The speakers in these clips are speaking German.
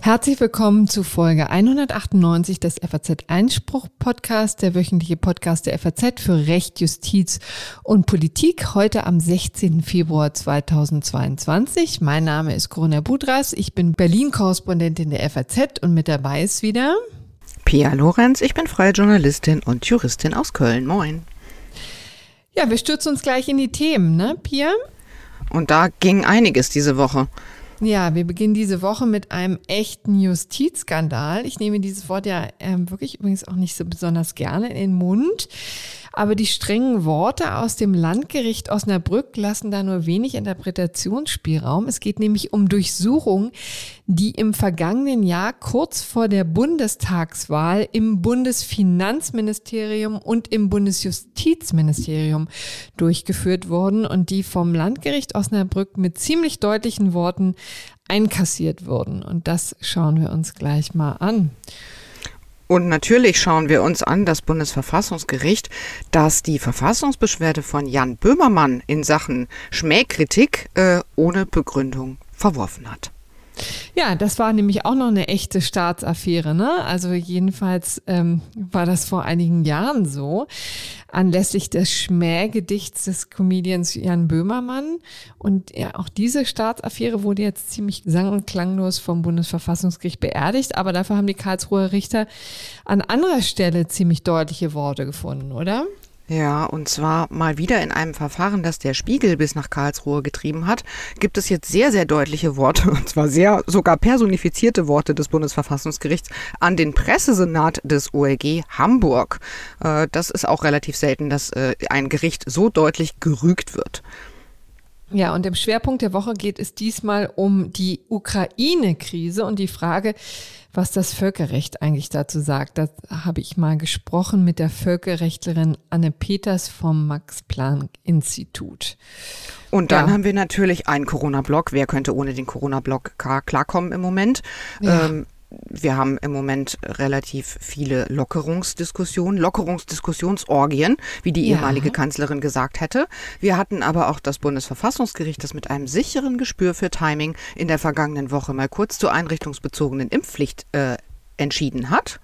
Herzlich willkommen zu Folge 198 des FAZ Einspruch Podcast, der wöchentliche Podcast der FAZ für Recht, Justiz und Politik, heute am 16. Februar 2022. Mein Name ist Corona Budras, ich bin Berlin-Korrespondentin der FAZ und mit dabei ist wieder Pia Lorenz, ich bin freie Journalistin und Juristin aus Köln. Moin. Ja, wir stürzen uns gleich in die Themen, ne, Pia? Und da ging einiges diese Woche. Ja, wir beginnen diese Woche mit einem echten Justizskandal. Ich nehme dieses Wort ja ähm, wirklich übrigens auch nicht so besonders gerne in den Mund. Aber die strengen Worte aus dem Landgericht Osnabrück lassen da nur wenig Interpretationsspielraum. Es geht nämlich um Durchsuchungen, die im vergangenen Jahr kurz vor der Bundestagswahl im Bundesfinanzministerium und im Bundesjustizministerium durchgeführt wurden und die vom Landgericht Osnabrück mit ziemlich deutlichen Worten einkassiert wurden. Und das schauen wir uns gleich mal an. Und natürlich schauen wir uns an, das Bundesverfassungsgericht, das die Verfassungsbeschwerde von Jan Böhmermann in Sachen Schmähkritik äh, ohne Begründung verworfen hat. Ja, das war nämlich auch noch eine echte Staatsaffäre. Ne? Also jedenfalls ähm, war das vor einigen Jahren so, anlässlich des Schmähgedichts des Comedians Jan Böhmermann. Und ja, auch diese Staatsaffäre wurde jetzt ziemlich sang- und klanglos vom Bundesverfassungsgericht beerdigt. Aber dafür haben die Karlsruher Richter an anderer Stelle ziemlich deutliche Worte gefunden, oder? Ja, und zwar mal wieder in einem Verfahren, das der Spiegel bis nach Karlsruhe getrieben hat, gibt es jetzt sehr, sehr deutliche Worte, und zwar sehr sogar personifizierte Worte des Bundesverfassungsgerichts an den Pressesenat des OLG Hamburg. Äh, das ist auch relativ selten, dass äh, ein Gericht so deutlich gerügt wird. Ja, und im Schwerpunkt der Woche geht es diesmal um die Ukraine-Krise und die Frage, was das Völkerrecht eigentlich dazu sagt. Da habe ich mal gesprochen mit der Völkerrechtlerin Anne Peters vom Max-Planck-Institut. Und dann ja. haben wir natürlich einen Corona-Block. Wer könnte ohne den Corona-Block klarkommen im Moment? Ja. Ähm, wir haben im Moment relativ viele Lockerungsdiskussionen, Lockerungsdiskussionsorgien, wie die ja. ehemalige Kanzlerin gesagt hätte. Wir hatten aber auch das Bundesverfassungsgericht, das mit einem sicheren Gespür für Timing in der vergangenen Woche mal kurz zur einrichtungsbezogenen Impfpflicht äh, entschieden hat.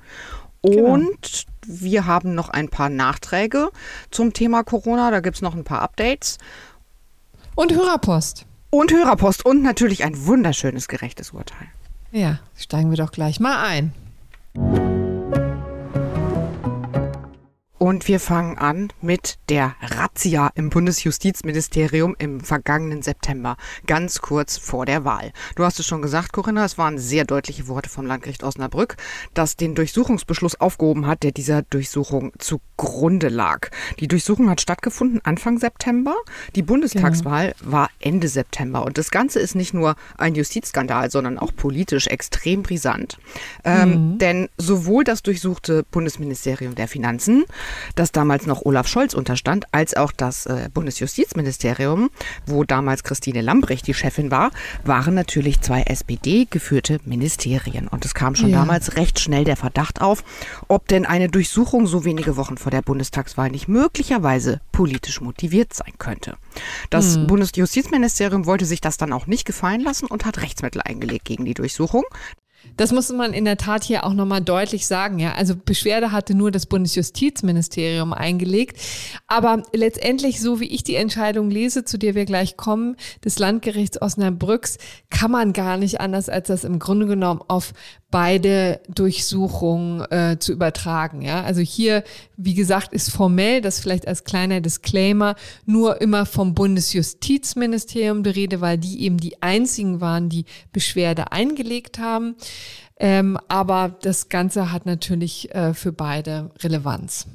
Genau. Und wir haben noch ein paar Nachträge zum Thema Corona. Da gibt es noch ein paar Updates. Und Hörerpost. Und Hörerpost und natürlich ein wunderschönes gerechtes Urteil. Ja, steigen wir doch gleich mal ein. Und wir fangen an mit der Razzia im Bundesjustizministerium im vergangenen September, ganz kurz vor der Wahl. Du hast es schon gesagt, Corinna, es waren sehr deutliche Worte vom Landgericht Osnabrück, das den Durchsuchungsbeschluss aufgehoben hat, der dieser Durchsuchung zugrunde lag. Die Durchsuchung hat stattgefunden Anfang September, die Bundestagswahl genau. war Ende September. Und das Ganze ist nicht nur ein Justizskandal, sondern auch politisch extrem brisant. Ähm, mhm. Denn sowohl das durchsuchte Bundesministerium der Finanzen, das damals noch Olaf Scholz unterstand, als auch das äh, Bundesjustizministerium, wo damals Christine Lambrecht die Chefin war, waren natürlich zwei SPD-geführte Ministerien. Und es kam schon ja. damals recht schnell der Verdacht auf, ob denn eine Durchsuchung so wenige Wochen vor der Bundestagswahl nicht möglicherweise politisch motiviert sein könnte. Das hm. Bundesjustizministerium wollte sich das dann auch nicht gefallen lassen und hat Rechtsmittel eingelegt gegen die Durchsuchung. Das muss man in der Tat hier auch nochmal deutlich sagen. Ja, also Beschwerde hatte nur das Bundesjustizministerium eingelegt. Aber letztendlich, so wie ich die Entscheidung lese, zu der wir gleich kommen, des Landgerichts Osnabrücks, kann man gar nicht anders, als das im Grunde genommen auf beide Durchsuchungen äh, zu übertragen. Ja, also hier, wie gesagt, ist formell, das vielleicht als kleiner Disclaimer, nur immer vom Bundesjustizministerium die Rede, weil die eben die einzigen waren, die Beschwerde eingelegt haben. Ähm, aber das Ganze hat natürlich äh, für beide Relevanz.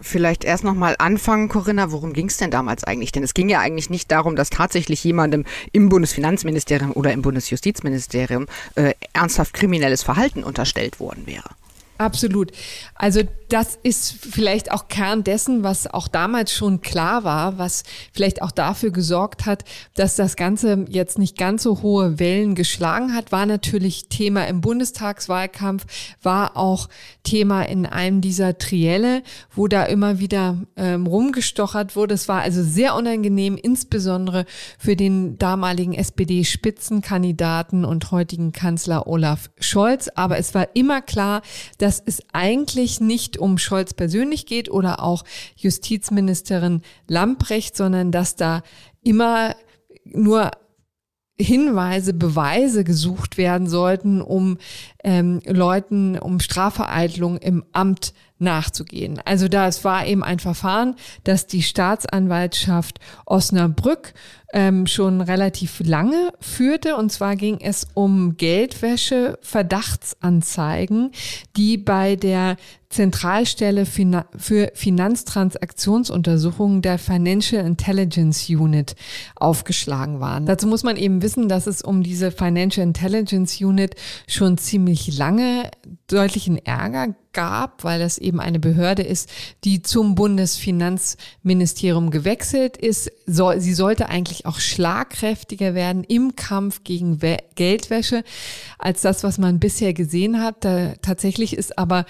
Vielleicht erst nochmal anfangen, Corinna, worum ging es denn damals eigentlich? Denn es ging ja eigentlich nicht darum, dass tatsächlich jemandem im Bundesfinanzministerium oder im Bundesjustizministerium äh, ernsthaft kriminelles Verhalten unterstellt worden wäre. Absolut. Also das ist vielleicht auch Kern dessen, was auch damals schon klar war, was vielleicht auch dafür gesorgt hat, dass das Ganze jetzt nicht ganz so hohe Wellen geschlagen hat, war natürlich Thema im Bundestagswahlkampf, war auch Thema in einem dieser Trielle, wo da immer wieder ähm, rumgestochert wurde. Es war also sehr unangenehm, insbesondere für den damaligen SPD-Spitzenkandidaten und heutigen Kanzler Olaf Scholz. Aber es war immer klar, dass es eigentlich nicht um Scholz persönlich geht oder auch Justizministerin Lamprecht, sondern dass da immer nur Hinweise, Beweise gesucht werden sollten, um ähm, Leuten, um Strafvereitlung im Amt nachzugehen. Also das war eben ein Verfahren, das die Staatsanwaltschaft Osnabrück ähm, schon relativ lange führte. Und zwar ging es um Geldwäsche, Verdachtsanzeigen, die bei der Zentralstelle für Finanztransaktionsuntersuchungen der Financial Intelligence Unit aufgeschlagen waren. Dazu muss man eben wissen, dass es um diese Financial Intelligence Unit schon ziemlich lange deutlichen Ärger gab, weil das eben eine Behörde ist, die zum Bundesfinanzministerium gewechselt ist. So, sie sollte eigentlich auch schlagkräftiger werden im Kampf gegen We Geldwäsche als das, was man bisher gesehen hat. Da, tatsächlich ist aber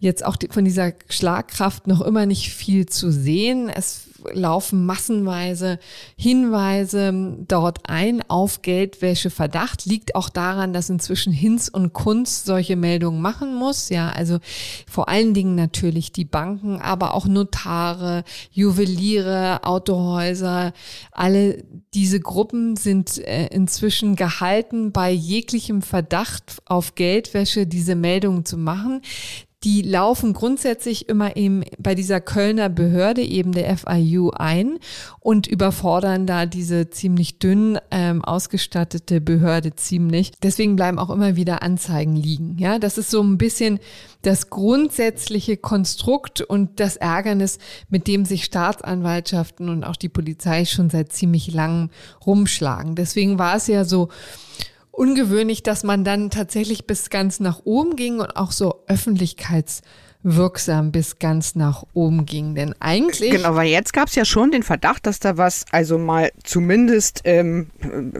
jetzt auch die, von dieser Schlagkraft noch immer nicht viel zu sehen. Es laufen massenweise Hinweise dort ein auf Geldwäscheverdacht. Liegt auch daran, dass inzwischen Hinz und Kunz solche Meldungen machen muss. Ja, also vor allen Dingen natürlich die Banken, aber auch Notare, Juweliere, Autohäuser. Alle diese Gruppen sind äh, inzwischen gehalten, bei jeglichem Verdacht auf Geldwäsche diese Meldungen zu machen die laufen grundsätzlich immer eben bei dieser Kölner Behörde, eben der FIU, ein und überfordern da diese ziemlich dünn ähm, ausgestattete Behörde ziemlich. Deswegen bleiben auch immer wieder Anzeigen liegen. Ja, das ist so ein bisschen das grundsätzliche Konstrukt und das Ärgernis, mit dem sich Staatsanwaltschaften und auch die Polizei schon seit ziemlich langem rumschlagen. Deswegen war es ja so, ungewöhnlich, dass man dann tatsächlich bis ganz nach oben ging und auch so öffentlichkeitswirksam bis ganz nach oben ging. Denn eigentlich. Genau, weil jetzt gab es ja schon den Verdacht, dass da was, also mal zumindest ähm,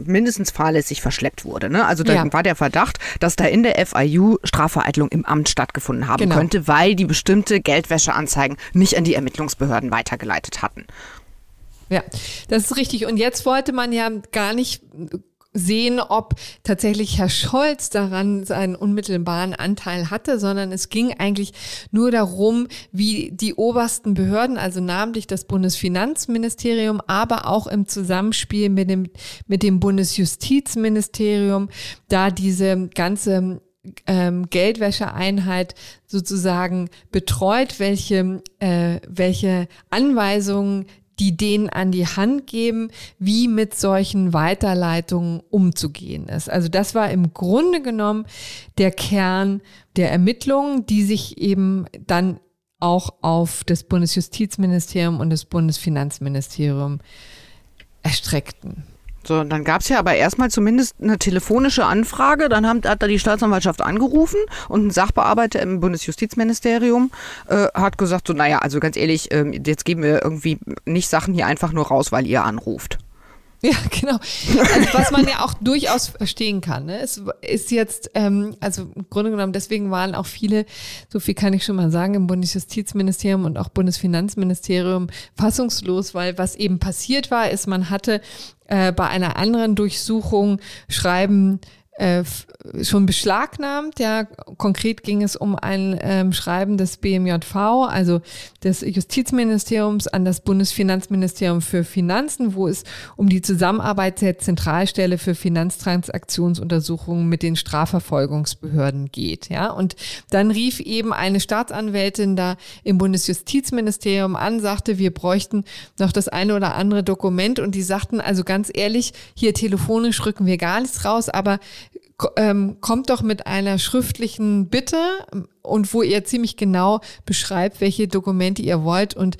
mindestens fahrlässig verschleppt wurde. Ne? Also da ja. war der Verdacht, dass da in der FIU Strafvereitlung im Amt stattgefunden haben genau. könnte, weil die bestimmte Geldwäscheanzeigen nicht an die Ermittlungsbehörden weitergeleitet hatten. Ja, das ist richtig. Und jetzt wollte man ja gar nicht sehen, ob tatsächlich Herr Scholz daran seinen unmittelbaren Anteil hatte, sondern es ging eigentlich nur darum, wie die obersten Behörden, also namentlich das Bundesfinanzministerium, aber auch im Zusammenspiel mit dem, mit dem Bundesjustizministerium, da diese ganze ähm, Geldwäscheeinheit sozusagen betreut, welche, äh, welche Anweisungen die denen an die Hand geben, wie mit solchen Weiterleitungen umzugehen ist. Also das war im Grunde genommen der Kern der Ermittlungen, die sich eben dann auch auf das Bundesjustizministerium und das Bundesfinanzministerium erstreckten. So, und dann gab es ja aber erstmal zumindest eine telefonische Anfrage. Dann haben, hat da die Staatsanwaltschaft angerufen und ein Sachbearbeiter im Bundesjustizministerium äh, hat gesagt, so, naja, also ganz ehrlich, äh, jetzt geben wir irgendwie nicht Sachen hier einfach nur raus, weil ihr anruft. Ja, genau. Also was man ja auch durchaus verstehen kann. Ne? Es ist jetzt, ähm, also im Grunde genommen, deswegen waren auch viele, so viel kann ich schon mal sagen, im Bundesjustizministerium und auch Bundesfinanzministerium fassungslos, weil was eben passiert war, ist, man hatte äh, bei einer anderen Durchsuchung Schreiben äh, schon beschlagnahmt. Ja, konkret ging es um ein ähm, Schreiben des BMJV, also des Justizministeriums an das Bundesfinanzministerium für Finanzen, wo es um die Zusammenarbeit der Zentralstelle für Finanztransaktionsuntersuchungen mit den Strafverfolgungsbehörden geht. Ja, und dann rief eben eine Staatsanwältin da im Bundesjustizministerium an, sagte, wir bräuchten noch das eine oder andere Dokument und die sagten, also ganz ehrlich, hier telefonisch rücken wir gar nichts raus, aber kommt doch mit einer schriftlichen Bitte und wo ihr ziemlich genau beschreibt, welche Dokumente ihr wollt und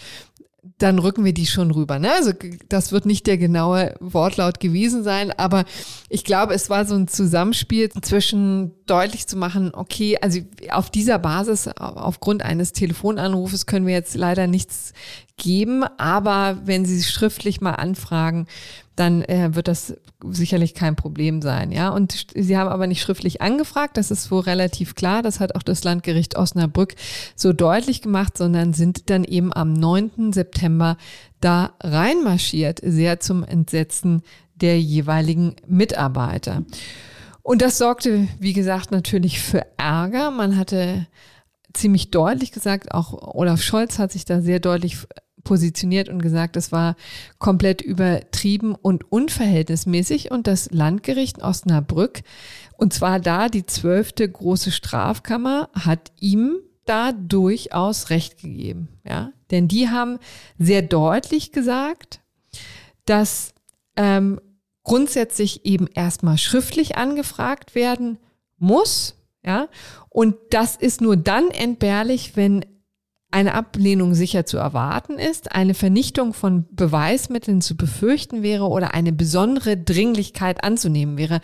dann rücken wir die schon rüber. Ne? Also das wird nicht der genaue Wortlaut gewesen sein, aber ich glaube, es war so ein Zusammenspiel zwischen deutlich zu machen, okay, also auf dieser Basis, aufgrund eines Telefonanrufes können wir jetzt leider nichts geben, aber wenn Sie schriftlich mal anfragen, dann äh, wird das sicherlich kein Problem sein, ja. Und sie haben aber nicht schriftlich angefragt, das ist wohl relativ klar, das hat auch das Landgericht Osnabrück so deutlich gemacht, sondern sind dann eben am 9. September da reinmarschiert, sehr zum Entsetzen der jeweiligen Mitarbeiter. Und das sorgte, wie gesagt, natürlich für Ärger. Man hatte ziemlich deutlich gesagt, auch Olaf Scholz hat sich da sehr deutlich positioniert und gesagt, es war komplett übertrieben und unverhältnismäßig. Und das Landgericht Osnabrück, und zwar da die zwölfte große Strafkammer, hat ihm da durchaus recht gegeben. Ja? Denn die haben sehr deutlich gesagt, dass ähm, grundsätzlich eben erstmal schriftlich angefragt werden muss. Ja? Und das ist nur dann entbehrlich, wenn eine Ablehnung sicher zu erwarten ist, eine Vernichtung von Beweismitteln zu befürchten wäre oder eine besondere Dringlichkeit anzunehmen wäre.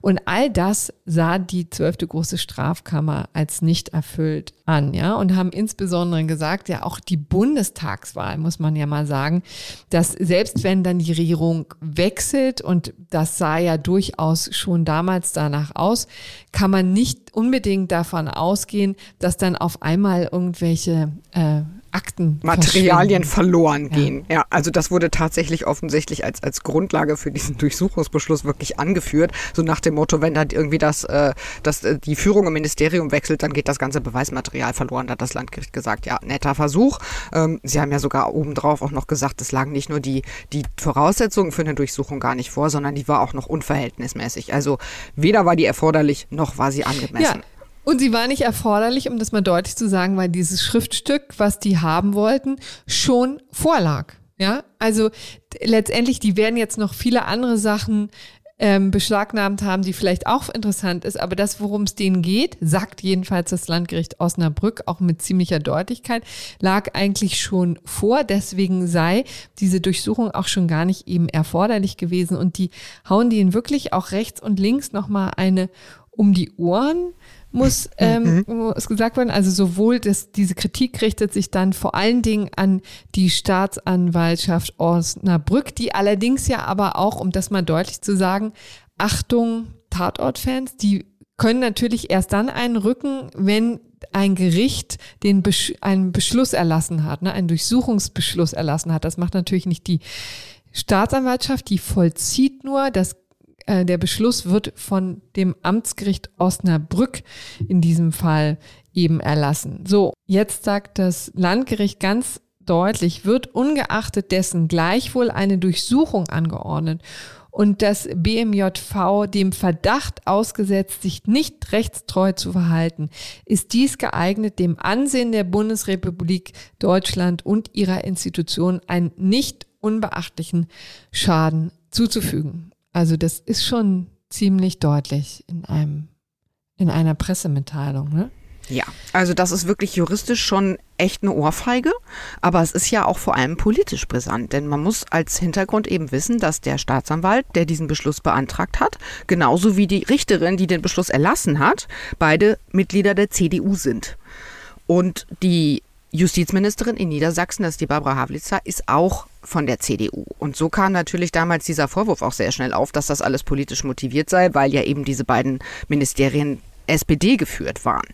Und all das sah die zwölfte große Strafkammer als nicht erfüllt an, ja, und haben insbesondere gesagt, ja, auch die Bundestagswahl, muss man ja mal sagen, dass selbst wenn dann die Regierung wechselt, und das sah ja durchaus schon damals danach aus, kann man nicht unbedingt davon ausgehen, dass dann auf einmal irgendwelche äh, Akten Materialien verloren gehen. Ja. ja. also das wurde tatsächlich offensichtlich als, als Grundlage für diesen Durchsuchungsbeschluss wirklich angeführt. So nach dem Motto, wenn da irgendwie das, äh, das, äh, die Führung im Ministerium wechselt, dann geht das ganze Beweismaterial verloren. Da hat das Landgericht gesagt, ja, netter Versuch. Ähm, Sie haben ja sogar obendrauf auch noch gesagt, es lagen nicht nur die, die Voraussetzungen für eine Durchsuchung gar nicht vor, sondern die war auch noch unverhältnismäßig. Also weder war die erforderlich, noch war sie angemessen. Ja. Und sie war nicht erforderlich, um das mal deutlich zu sagen, weil dieses Schriftstück, was die haben wollten, schon vorlag. Ja, also letztendlich, die werden jetzt noch viele andere Sachen ähm, beschlagnahmt haben, die vielleicht auch interessant ist. Aber das, worum es denen geht, sagt jedenfalls das Landgericht Osnabrück auch mit ziemlicher Deutlichkeit, lag eigentlich schon vor. Deswegen sei diese Durchsuchung auch schon gar nicht eben erforderlich gewesen. Und die hauen denen wirklich auch rechts und links nochmal eine um die Ohren muss, ähm, mhm. muss gesagt werden. Also sowohl dass diese Kritik richtet sich dann vor allen Dingen an die Staatsanwaltschaft Osnabrück, die allerdings ja aber auch, um das mal deutlich zu sagen, Achtung, Tatortfans, die können natürlich erst dann einrücken, wenn ein Gericht den Besch einen Beschluss erlassen hat, ne, einen Durchsuchungsbeschluss erlassen hat. Das macht natürlich nicht die Staatsanwaltschaft, die vollzieht nur. Das äh, der Beschluss wird von dem Amtsgericht Osnabrück in diesem Fall eben erlassen. So, jetzt sagt das Landgericht ganz deutlich, wird ungeachtet dessen gleichwohl eine Durchsuchung angeordnet und das BMJV dem Verdacht ausgesetzt, sich nicht rechtstreu zu verhalten, ist dies geeignet, dem Ansehen der Bundesrepublik Deutschland und ihrer Institutionen einen nicht unbeachtlichen Schaden zuzufügen. Also das ist schon ziemlich deutlich in einem, in einer Pressemitteilung, ne? Ja, also das ist wirklich juristisch schon echt eine Ohrfeige, aber es ist ja auch vor allem politisch brisant, denn man muss als Hintergrund eben wissen, dass der Staatsanwalt, der diesen Beschluss beantragt hat, genauso wie die Richterin, die den Beschluss erlassen hat, beide Mitglieder der CDU sind. Und die Justizministerin in Niedersachsen, das ist die Barbara Havlitzer, ist auch von der CDU. Und so kam natürlich damals dieser Vorwurf auch sehr schnell auf, dass das alles politisch motiviert sei, weil ja eben diese beiden Ministerien SPD geführt waren.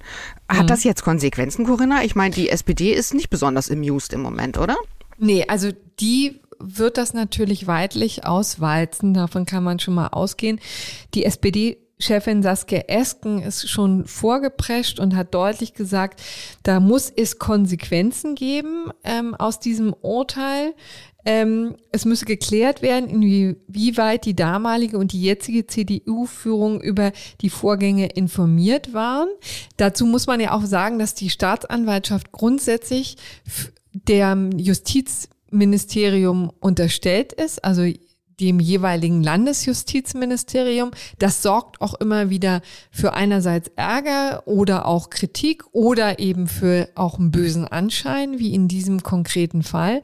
Hat mhm. das jetzt Konsequenzen, Corinna? Ich meine, die SPD ist nicht besonders amused im Moment, oder? Nee, also die wird das natürlich weitlich auswalzen. Davon kann man schon mal ausgehen. Die SPD Chefin Saskia Esken ist schon vorgeprescht und hat deutlich gesagt, da muss es Konsequenzen geben ähm, aus diesem Urteil. Ähm, es müsse geklärt werden, inwieweit die damalige und die jetzige CDU-Führung über die Vorgänge informiert waren. Dazu muss man ja auch sagen, dass die Staatsanwaltschaft grundsätzlich der Justizministerium unterstellt ist. Also dem jeweiligen Landesjustizministerium. Das sorgt auch immer wieder für einerseits Ärger oder auch Kritik oder eben für auch einen bösen Anschein, wie in diesem konkreten Fall.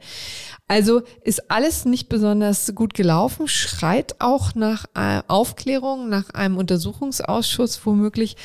Also ist alles nicht besonders gut gelaufen, schreit auch nach äh, Aufklärung, nach einem Untersuchungsausschuss womöglich.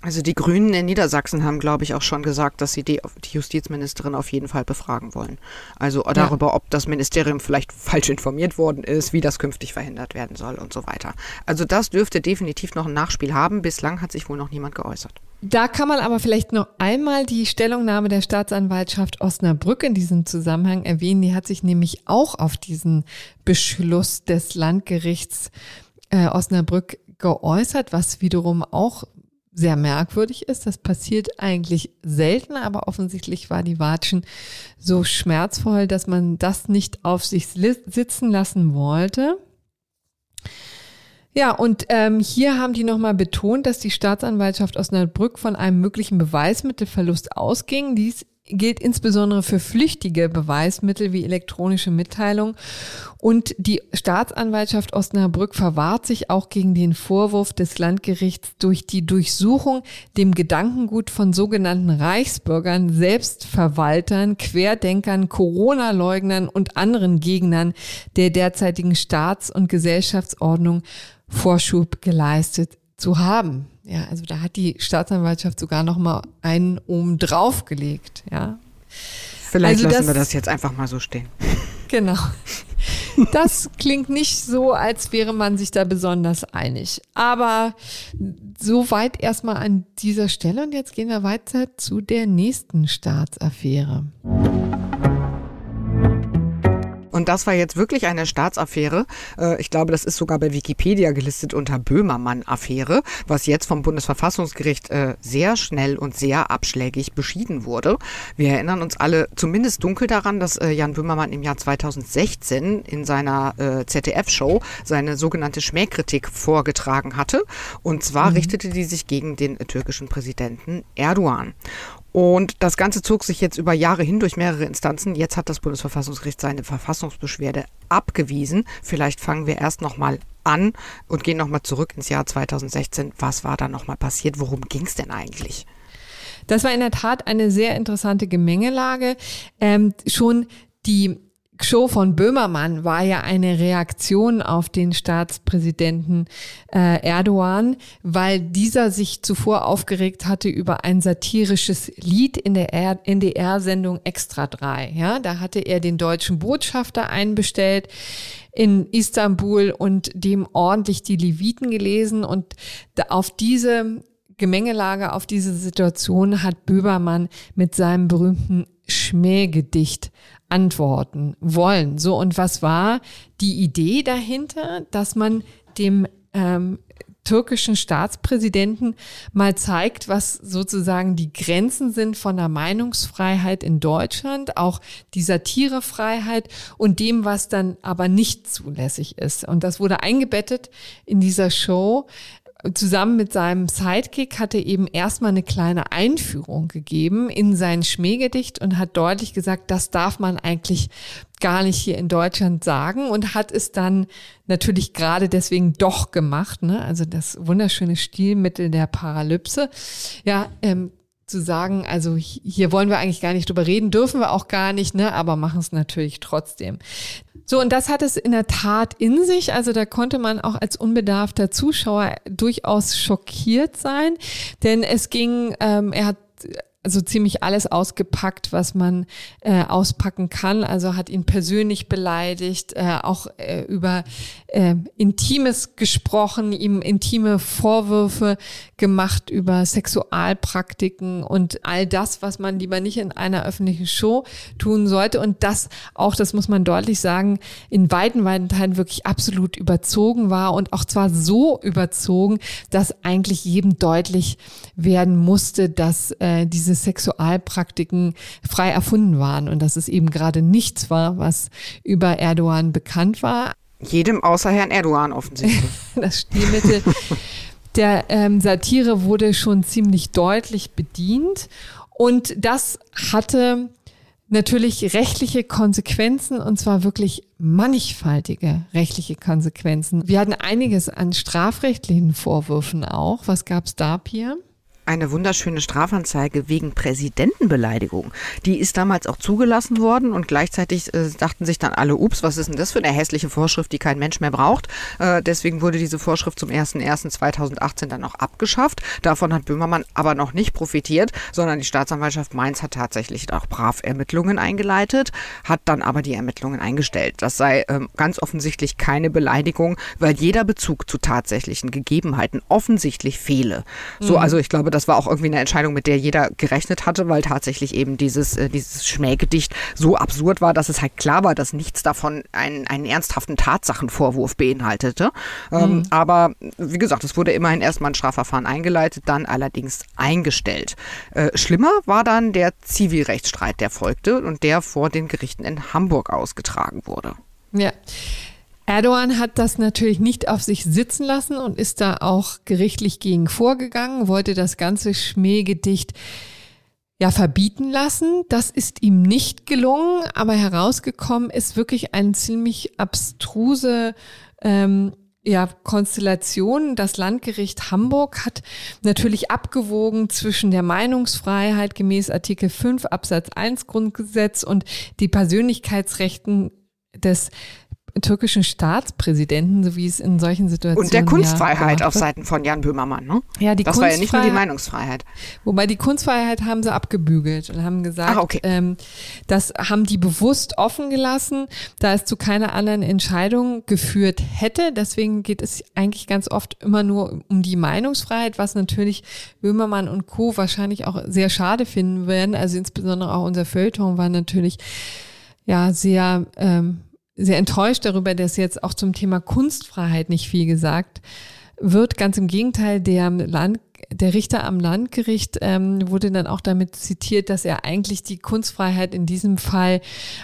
Also die Grünen in Niedersachsen haben, glaube ich, auch schon gesagt, dass sie die, die Justizministerin auf jeden Fall befragen wollen. Also darüber, ob das Ministerium vielleicht falsch informiert worden ist, wie das künftig verhindert werden soll und so weiter. Also das dürfte definitiv noch ein Nachspiel haben. Bislang hat sich wohl noch niemand geäußert. Da kann man aber vielleicht noch einmal die Stellungnahme der Staatsanwaltschaft Osnabrück in diesem Zusammenhang erwähnen. Die hat sich nämlich auch auf diesen Beschluss des Landgerichts äh, Osnabrück geäußert, was wiederum auch sehr merkwürdig ist. Das passiert eigentlich selten, aber offensichtlich war die Watschen so schmerzvoll, dass man das nicht auf sich sitzen lassen wollte. Ja, und ähm, hier haben die nochmal betont, dass die Staatsanwaltschaft Osnabrück von einem möglichen Beweismittelverlust ausging. Dies gilt insbesondere für flüchtige Beweismittel wie elektronische Mitteilung. Und die Staatsanwaltschaft Osnabrück verwahrt sich auch gegen den Vorwurf des Landgerichts durch die Durchsuchung dem Gedankengut von sogenannten Reichsbürgern, Selbstverwaltern, Querdenkern, Corona-Leugnern und anderen Gegnern der derzeitigen Staats- und Gesellschaftsordnung Vorschub geleistet zu haben. Ja, also da hat die Staatsanwaltschaft sogar noch mal einen oben drauf gelegt, ja. Vielleicht also lassen das, wir das jetzt einfach mal so stehen. Genau. Das klingt nicht so, als wäre man sich da besonders einig. Aber soweit erstmal an dieser Stelle und jetzt gehen wir weiter zu der nächsten Staatsaffäre. Und das war jetzt wirklich eine Staatsaffäre. Äh, ich glaube, das ist sogar bei Wikipedia gelistet unter Böhmermann-Affäre, was jetzt vom Bundesverfassungsgericht äh, sehr schnell und sehr abschlägig beschieden wurde. Wir erinnern uns alle zumindest dunkel daran, dass äh, Jan Böhmermann im Jahr 2016 in seiner ZDF-Show seine sogenannte Schmähkritik vorgetragen hatte. Und zwar mhm. richtete die sich gegen den türkischen Präsidenten Erdogan. Und das Ganze zog sich jetzt über Jahre hin durch mehrere Instanzen. Jetzt hat das Bundesverfassungsgericht seine Verfassungsbeschwerde abgewiesen. Vielleicht fangen wir erst nochmal an und gehen nochmal zurück ins Jahr 2016. Was war da nochmal passiert? Worum ging es denn eigentlich? Das war in der Tat eine sehr interessante Gemengelage. Ähm, schon die Show von Böhmermann war ja eine Reaktion auf den Staatspräsidenten äh, Erdogan, weil dieser sich zuvor aufgeregt hatte über ein satirisches Lied in der NDR-Sendung Extra 3. Ja, da hatte er den deutschen Botschafter einbestellt in Istanbul und dem ordentlich die Leviten gelesen und auf diese Gemengelage, auf diese Situation hat Böhmermann mit seinem berühmten Schmähgedicht antworten wollen. So, und was war die Idee dahinter, dass man dem ähm, türkischen Staatspräsidenten mal zeigt, was sozusagen die Grenzen sind von der Meinungsfreiheit in Deutschland, auch die Satirefreiheit und dem, was dann aber nicht zulässig ist. Und das wurde eingebettet in dieser Show zusammen mit seinem Sidekick hat er eben erstmal eine kleine Einführung gegeben in sein Schmähgedicht und hat deutlich gesagt, das darf man eigentlich gar nicht hier in Deutschland sagen und hat es dann natürlich gerade deswegen doch gemacht. Ne? Also das wunderschöne Stilmittel der Paralypse. Ja, ähm, zu sagen, also hier wollen wir eigentlich gar nicht drüber reden, dürfen wir auch gar nicht, ne, aber machen es natürlich trotzdem. So, und das hat es in der Tat in sich. Also da konnte man auch als unbedarfter Zuschauer durchaus schockiert sein, denn es ging, ähm, er hat so ziemlich alles ausgepackt, was man äh, auspacken kann. Also hat ihn persönlich beleidigt, äh, auch äh, über äh, Intimes gesprochen, ihm intime Vorwürfe gemacht über Sexualpraktiken und all das, was man lieber nicht in einer öffentlichen Show tun sollte. Und das auch, das muss man deutlich sagen, in weiten, weiten Teilen wirklich absolut überzogen war und auch zwar so überzogen, dass eigentlich jedem deutlich werden musste, dass äh, diese Sexualpraktiken frei erfunden waren und dass es eben gerade nichts war, was über Erdogan bekannt war. Jedem außer Herrn Erdogan offensichtlich. das Stilmittel der ähm, Satire wurde schon ziemlich deutlich bedient und das hatte natürlich rechtliche Konsequenzen und zwar wirklich mannigfaltige rechtliche Konsequenzen. Wir hatten einiges an strafrechtlichen Vorwürfen auch. Was gab's da, Pia? Eine wunderschöne Strafanzeige wegen Präsidentenbeleidigung. Die ist damals auch zugelassen worden und gleichzeitig äh, dachten sich dann alle, ups, was ist denn das für eine hässliche Vorschrift, die kein Mensch mehr braucht. Äh, deswegen wurde diese Vorschrift zum 01.01.2018 dann auch abgeschafft. Davon hat Böhmermann aber noch nicht profitiert, sondern die Staatsanwaltschaft Mainz hat tatsächlich auch brav Ermittlungen eingeleitet, hat dann aber die Ermittlungen eingestellt. Das sei ähm, ganz offensichtlich keine Beleidigung, weil jeder Bezug zu tatsächlichen Gegebenheiten offensichtlich fehle. So, mhm. also ich glaube, das war auch irgendwie eine Entscheidung, mit der jeder gerechnet hatte, weil tatsächlich eben dieses, äh, dieses Schmähgedicht so absurd war, dass es halt klar war, dass nichts davon einen, einen ernsthaften Tatsachenvorwurf beinhaltete. Ähm, mhm. Ähm, aber wie gesagt, es wurde immerhin erstmal ein Strafverfahren eingeleitet, dann allerdings eingestellt. Äh, schlimmer war dann der Zivilrechtsstreit, der folgte und der vor den Gerichten in Hamburg ausgetragen wurde. Ja. Erdogan hat das natürlich nicht auf sich sitzen lassen und ist da auch gerichtlich gegen vorgegangen, wollte das ganze Schmähgedicht ja verbieten lassen. Das ist ihm nicht gelungen, aber herausgekommen ist wirklich eine ziemlich abstruse ähm, ja, Konstellation. Das Landgericht Hamburg hat natürlich abgewogen zwischen der Meinungsfreiheit gemäß Artikel 5 Absatz 1 Grundgesetz und die Persönlichkeitsrechten des türkischen Staatspräsidenten, so wie es in solchen Situationen Und der Kunstfreiheit ja auf Seiten von Jan Böhmermann, ne? Ja, die das war ja nicht nur die Meinungsfreiheit. Wobei die Kunstfreiheit haben sie abgebügelt und haben gesagt, Ach, okay. ähm, das haben die bewusst offen gelassen, da es zu keiner anderen Entscheidung geführt hätte. Deswegen geht es eigentlich ganz oft immer nur um die Meinungsfreiheit, was natürlich Böhmermann und Co. wahrscheinlich auch sehr schade finden werden. Also insbesondere auch unser Feuilleton war natürlich ja sehr ähm, sehr enttäuscht darüber, dass jetzt auch zum Thema Kunstfreiheit nicht viel gesagt wird. Ganz im Gegenteil, der Land, der Richter am Landgericht ähm, wurde dann auch damit zitiert, dass er eigentlich die Kunstfreiheit in diesem Fall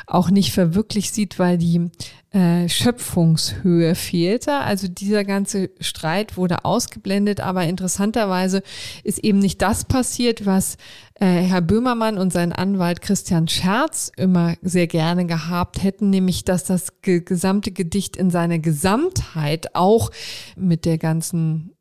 auch nicht verwirklicht sieht, weil die äh, Schöpfungshöhe fehlte. Also dieser ganze Streit wurde ausgeblendet, aber interessanterweise ist eben nicht das passiert, was äh, Herr Böhmermann und sein Anwalt Christian Scherz immer sehr gerne gehabt hätten, nämlich dass das gesamte Gedicht in seiner Gesamtheit auch mit der ganzen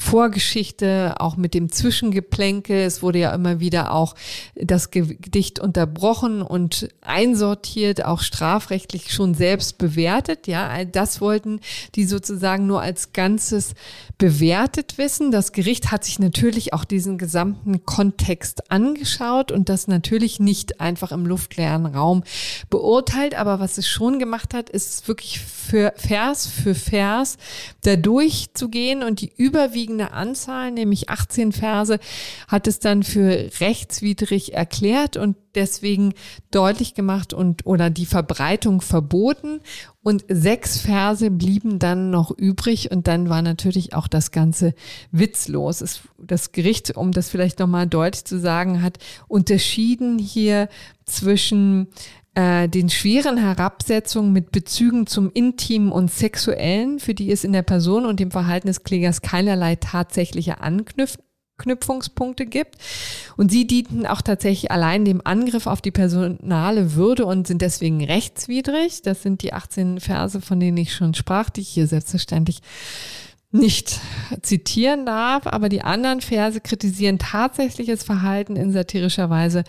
Vorgeschichte, auch mit dem Zwischengeplänkel. Es wurde ja immer wieder auch das Gedicht unterbrochen und einsortiert, auch strafrechtlich schon selbst bewertet. Ja, das wollten die sozusagen nur als Ganzes bewertet wissen. Das Gericht hat sich natürlich auch diesen gesamten Kontext angeschaut und das natürlich nicht einfach im luftleeren Raum beurteilt. Aber was es schon gemacht hat, ist wirklich für Vers für Vers da durchzugehen und die überwiegende Anzahl, nämlich 18 Verse, hat es dann für rechtswidrig erklärt und deswegen deutlich gemacht und oder die Verbreitung verboten und sechs Verse blieben dann noch übrig und dann war natürlich auch das Ganze witzlos. Das Gericht, um das vielleicht nochmal deutlich zu sagen, hat unterschieden hier zwischen äh, den schweren Herabsetzungen mit Bezügen zum Intimen und Sexuellen, für die es in der Person und dem Verhalten des Klägers keinerlei tatsächliche Anknüpfungspunkte gibt. Und sie dienten auch tatsächlich allein dem Angriff auf die personale Würde und sind deswegen rechtswidrig. Das sind die 18 Verse, von denen ich schon sprach, die ich hier selbstverständlich nicht zitieren darf, aber die anderen Verse kritisieren tatsächliches Verhalten in satirischer Weise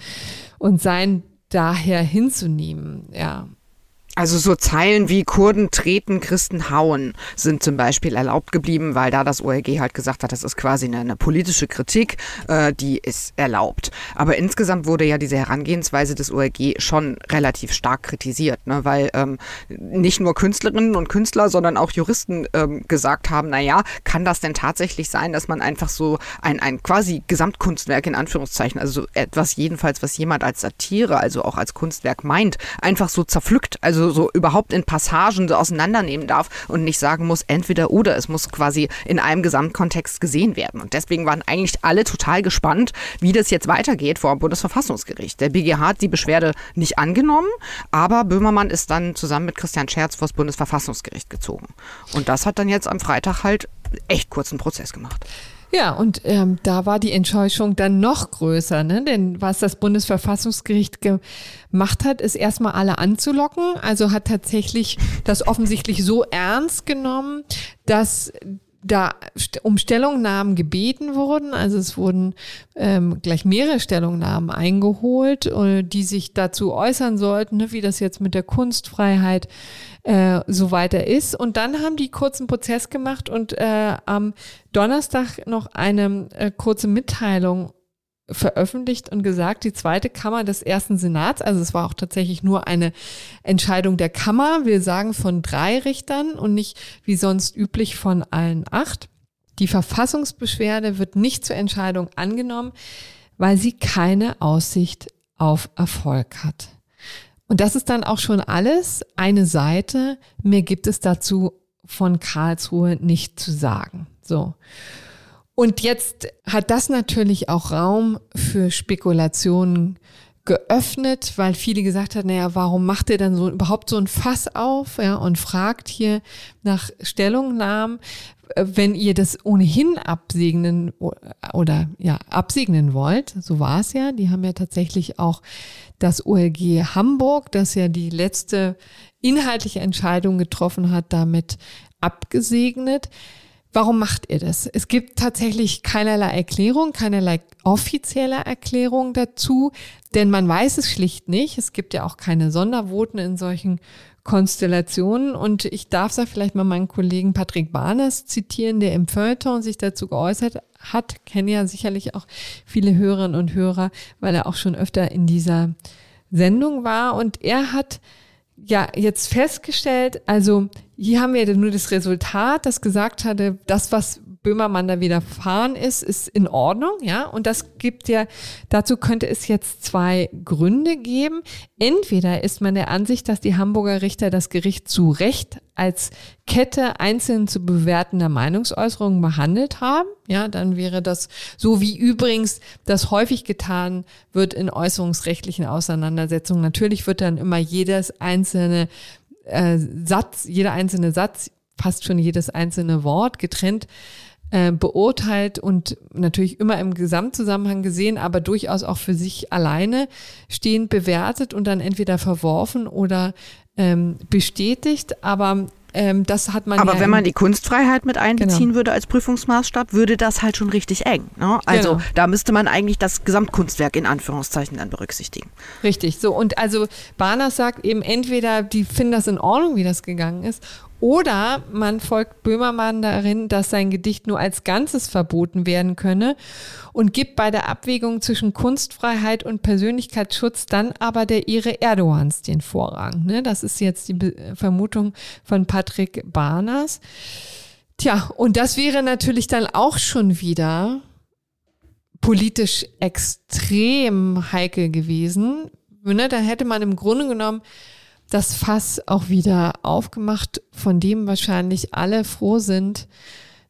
und seien daher hinzunehmen, ja. Also so Zeilen wie Kurden treten, Christen hauen sind zum Beispiel erlaubt geblieben, weil da das OLG halt gesagt hat, das ist quasi eine, eine politische Kritik, äh, die ist erlaubt. Aber insgesamt wurde ja diese Herangehensweise des OLG schon relativ stark kritisiert, ne? weil ähm, nicht nur Künstlerinnen und Künstler, sondern auch Juristen ähm, gesagt haben, na ja, kann das denn tatsächlich sein, dass man einfach so ein, ein quasi Gesamtkunstwerk in Anführungszeichen, also so etwas jedenfalls, was jemand als Satire, also auch als Kunstwerk meint, einfach so zerpflückt, also so überhaupt in Passagen so auseinandernehmen darf und nicht sagen muss, entweder oder. Es muss quasi in einem Gesamtkontext gesehen werden. Und deswegen waren eigentlich alle total gespannt, wie das jetzt weitergeht vor dem Bundesverfassungsgericht. Der BGH hat die Beschwerde nicht angenommen, aber Böhmermann ist dann zusammen mit Christian Scherz vor das Bundesverfassungsgericht gezogen. Und das hat dann jetzt am Freitag halt echt kurzen Prozess gemacht. Ja, und ähm, da war die Enttäuschung dann noch größer, ne? denn was das Bundesverfassungsgericht gemacht hat, ist erstmal alle anzulocken, also hat tatsächlich das offensichtlich so ernst genommen, dass da um Stellungnahmen gebeten wurden. Also es wurden ähm, gleich mehrere Stellungnahmen eingeholt, äh, die sich dazu äußern sollten, ne, wie das jetzt mit der Kunstfreiheit äh, so weiter ist. Und dann haben die kurzen Prozess gemacht und äh, am Donnerstag noch eine äh, kurze Mitteilung veröffentlicht und gesagt, die zweite Kammer des ersten Senats, also es war auch tatsächlich nur eine Entscheidung der Kammer, wir sagen von drei Richtern und nicht wie sonst üblich von allen acht. Die Verfassungsbeschwerde wird nicht zur Entscheidung angenommen, weil sie keine Aussicht auf Erfolg hat. Und das ist dann auch schon alles, eine Seite, mehr gibt es dazu von Karlsruhe nicht zu sagen. So. Und jetzt hat das natürlich auch Raum für Spekulationen geöffnet, weil viele gesagt haben, naja, warum macht ihr dann so überhaupt so ein Fass auf, ja, und fragt hier nach Stellungnahmen, wenn ihr das ohnehin absegnen oder ja, absegnen wollt, so war es ja, die haben ja tatsächlich auch das OLG Hamburg, das ja die letzte inhaltliche Entscheidung getroffen hat, damit abgesegnet. Warum macht ihr das? Es gibt tatsächlich keinerlei Erklärung, keinerlei offizielle Erklärung dazu, denn man weiß es schlicht nicht. Es gibt ja auch keine Sondervoten in solchen Konstellationen und ich darf da vielleicht mal meinen Kollegen Patrick Barnes zitieren, der im Feuilleton sich dazu geäußert hat, kennen ja sicherlich auch viele Hörerinnen und Hörer, weil er auch schon öfter in dieser Sendung war und er hat ja jetzt festgestellt, also hier haben wir nur das Resultat, das gesagt hatte, das, was Böhmermann da widerfahren ist, ist in Ordnung, ja. Und das gibt ja, dazu könnte es jetzt zwei Gründe geben. Entweder ist man der Ansicht, dass die Hamburger Richter das Gericht zu Recht als Kette einzeln zu bewertender Meinungsäußerungen behandelt haben. Ja, dann wäre das so wie übrigens das häufig getan wird in äußerungsrechtlichen Auseinandersetzungen. Natürlich wird dann immer jedes einzelne äh, Satz, jeder einzelne Satz, fast schon jedes einzelne Wort getrennt äh, beurteilt und natürlich immer im Gesamtzusammenhang gesehen, aber durchaus auch für sich alleine stehend bewertet und dann entweder verworfen oder ähm, bestätigt. Aber ähm, das hat man. Aber ja wenn man die Kunstfreiheit mit einbeziehen genau. würde als Prüfungsmaßstab, würde das halt schon richtig eng. Ne? Also genau. da müsste man eigentlich das Gesamtkunstwerk in Anführungszeichen dann berücksichtigen. Richtig, so. Und also Barnas sagt eben entweder, die finden das in Ordnung, wie das gegangen ist, oder man folgt Böhmermann darin, dass sein Gedicht nur als Ganzes verboten werden könne und gibt bei der Abwägung zwischen Kunstfreiheit und Persönlichkeitsschutz dann aber der Ehre Erdogans den Vorrang. Ne? Das ist jetzt die Be Vermutung von Patrick Barners. Tja, und das wäre natürlich dann auch schon wieder politisch extrem heikel gewesen. Ne? Da hätte man im Grunde genommen das Fass auch wieder aufgemacht, von dem wahrscheinlich alle froh sind,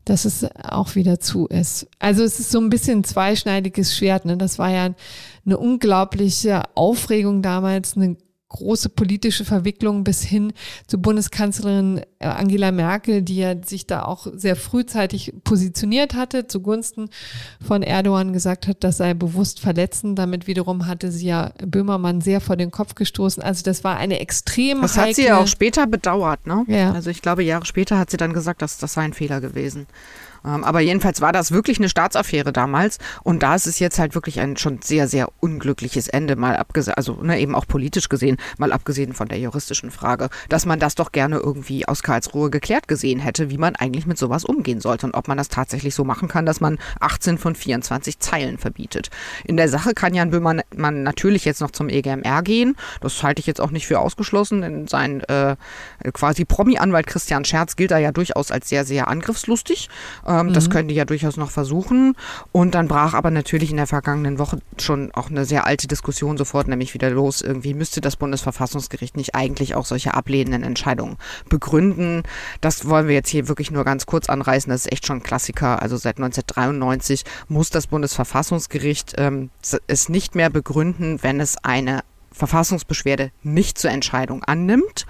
dass es auch wieder zu ist. Also es ist so ein bisschen zweischneidiges Schwert. Ne? Das war ja eine unglaubliche Aufregung damals, eine große politische Verwicklung bis hin zu Bundeskanzlerin äh, Angela Merkel, die ja sich da auch sehr frühzeitig positioniert hatte, zugunsten von Erdogan gesagt hat, das sei bewusst verletzend. Damit wiederum hatte sie ja Böhmermann sehr vor den Kopf gestoßen. Also das war eine extrem Das hat sie ja auch später bedauert, ne? Ja. Also ich glaube, Jahre später hat sie dann gesagt, dass das sei ein Fehler gewesen. Ähm, aber jedenfalls war das wirklich eine Staatsaffäre damals. Und da ist es jetzt halt wirklich ein schon sehr, sehr unglückliches Ende, mal abgesehen, also ne, eben auch politisch gesehen, mal abgesehen von der juristischen Frage, dass man das doch gerne irgendwie aus Karlsruhe geklärt gesehen hätte, wie man eigentlich mit sowas umgehen sollte und ob man das tatsächlich so machen kann, dass man 18 von 24 Zeilen verbietet. In der Sache kann Jan Böhmermann natürlich jetzt noch zum EGMR gehen. Das halte ich jetzt auch nicht für ausgeschlossen, denn sein äh, quasi Promi-Anwalt Christian Scherz gilt da ja durchaus als sehr, sehr angriffslustig. Ähm, mhm. Das können die ja durchaus noch versuchen. Und dann brach aber natürlich in der vergangenen Woche schon auch eine sehr alte Diskussion sofort nämlich wieder los. Irgendwie müsste das Bundesverfassungsgericht nicht eigentlich auch solche ablehnenden Entscheidungen begründen. Das wollen wir jetzt hier wirklich nur ganz kurz anreißen. Das ist echt schon ein Klassiker. Also seit 1993 muss das Bundesverfassungsgericht ähm, es nicht mehr begründen, wenn es eine Verfassungsbeschwerde nicht zur Entscheidung annimmt.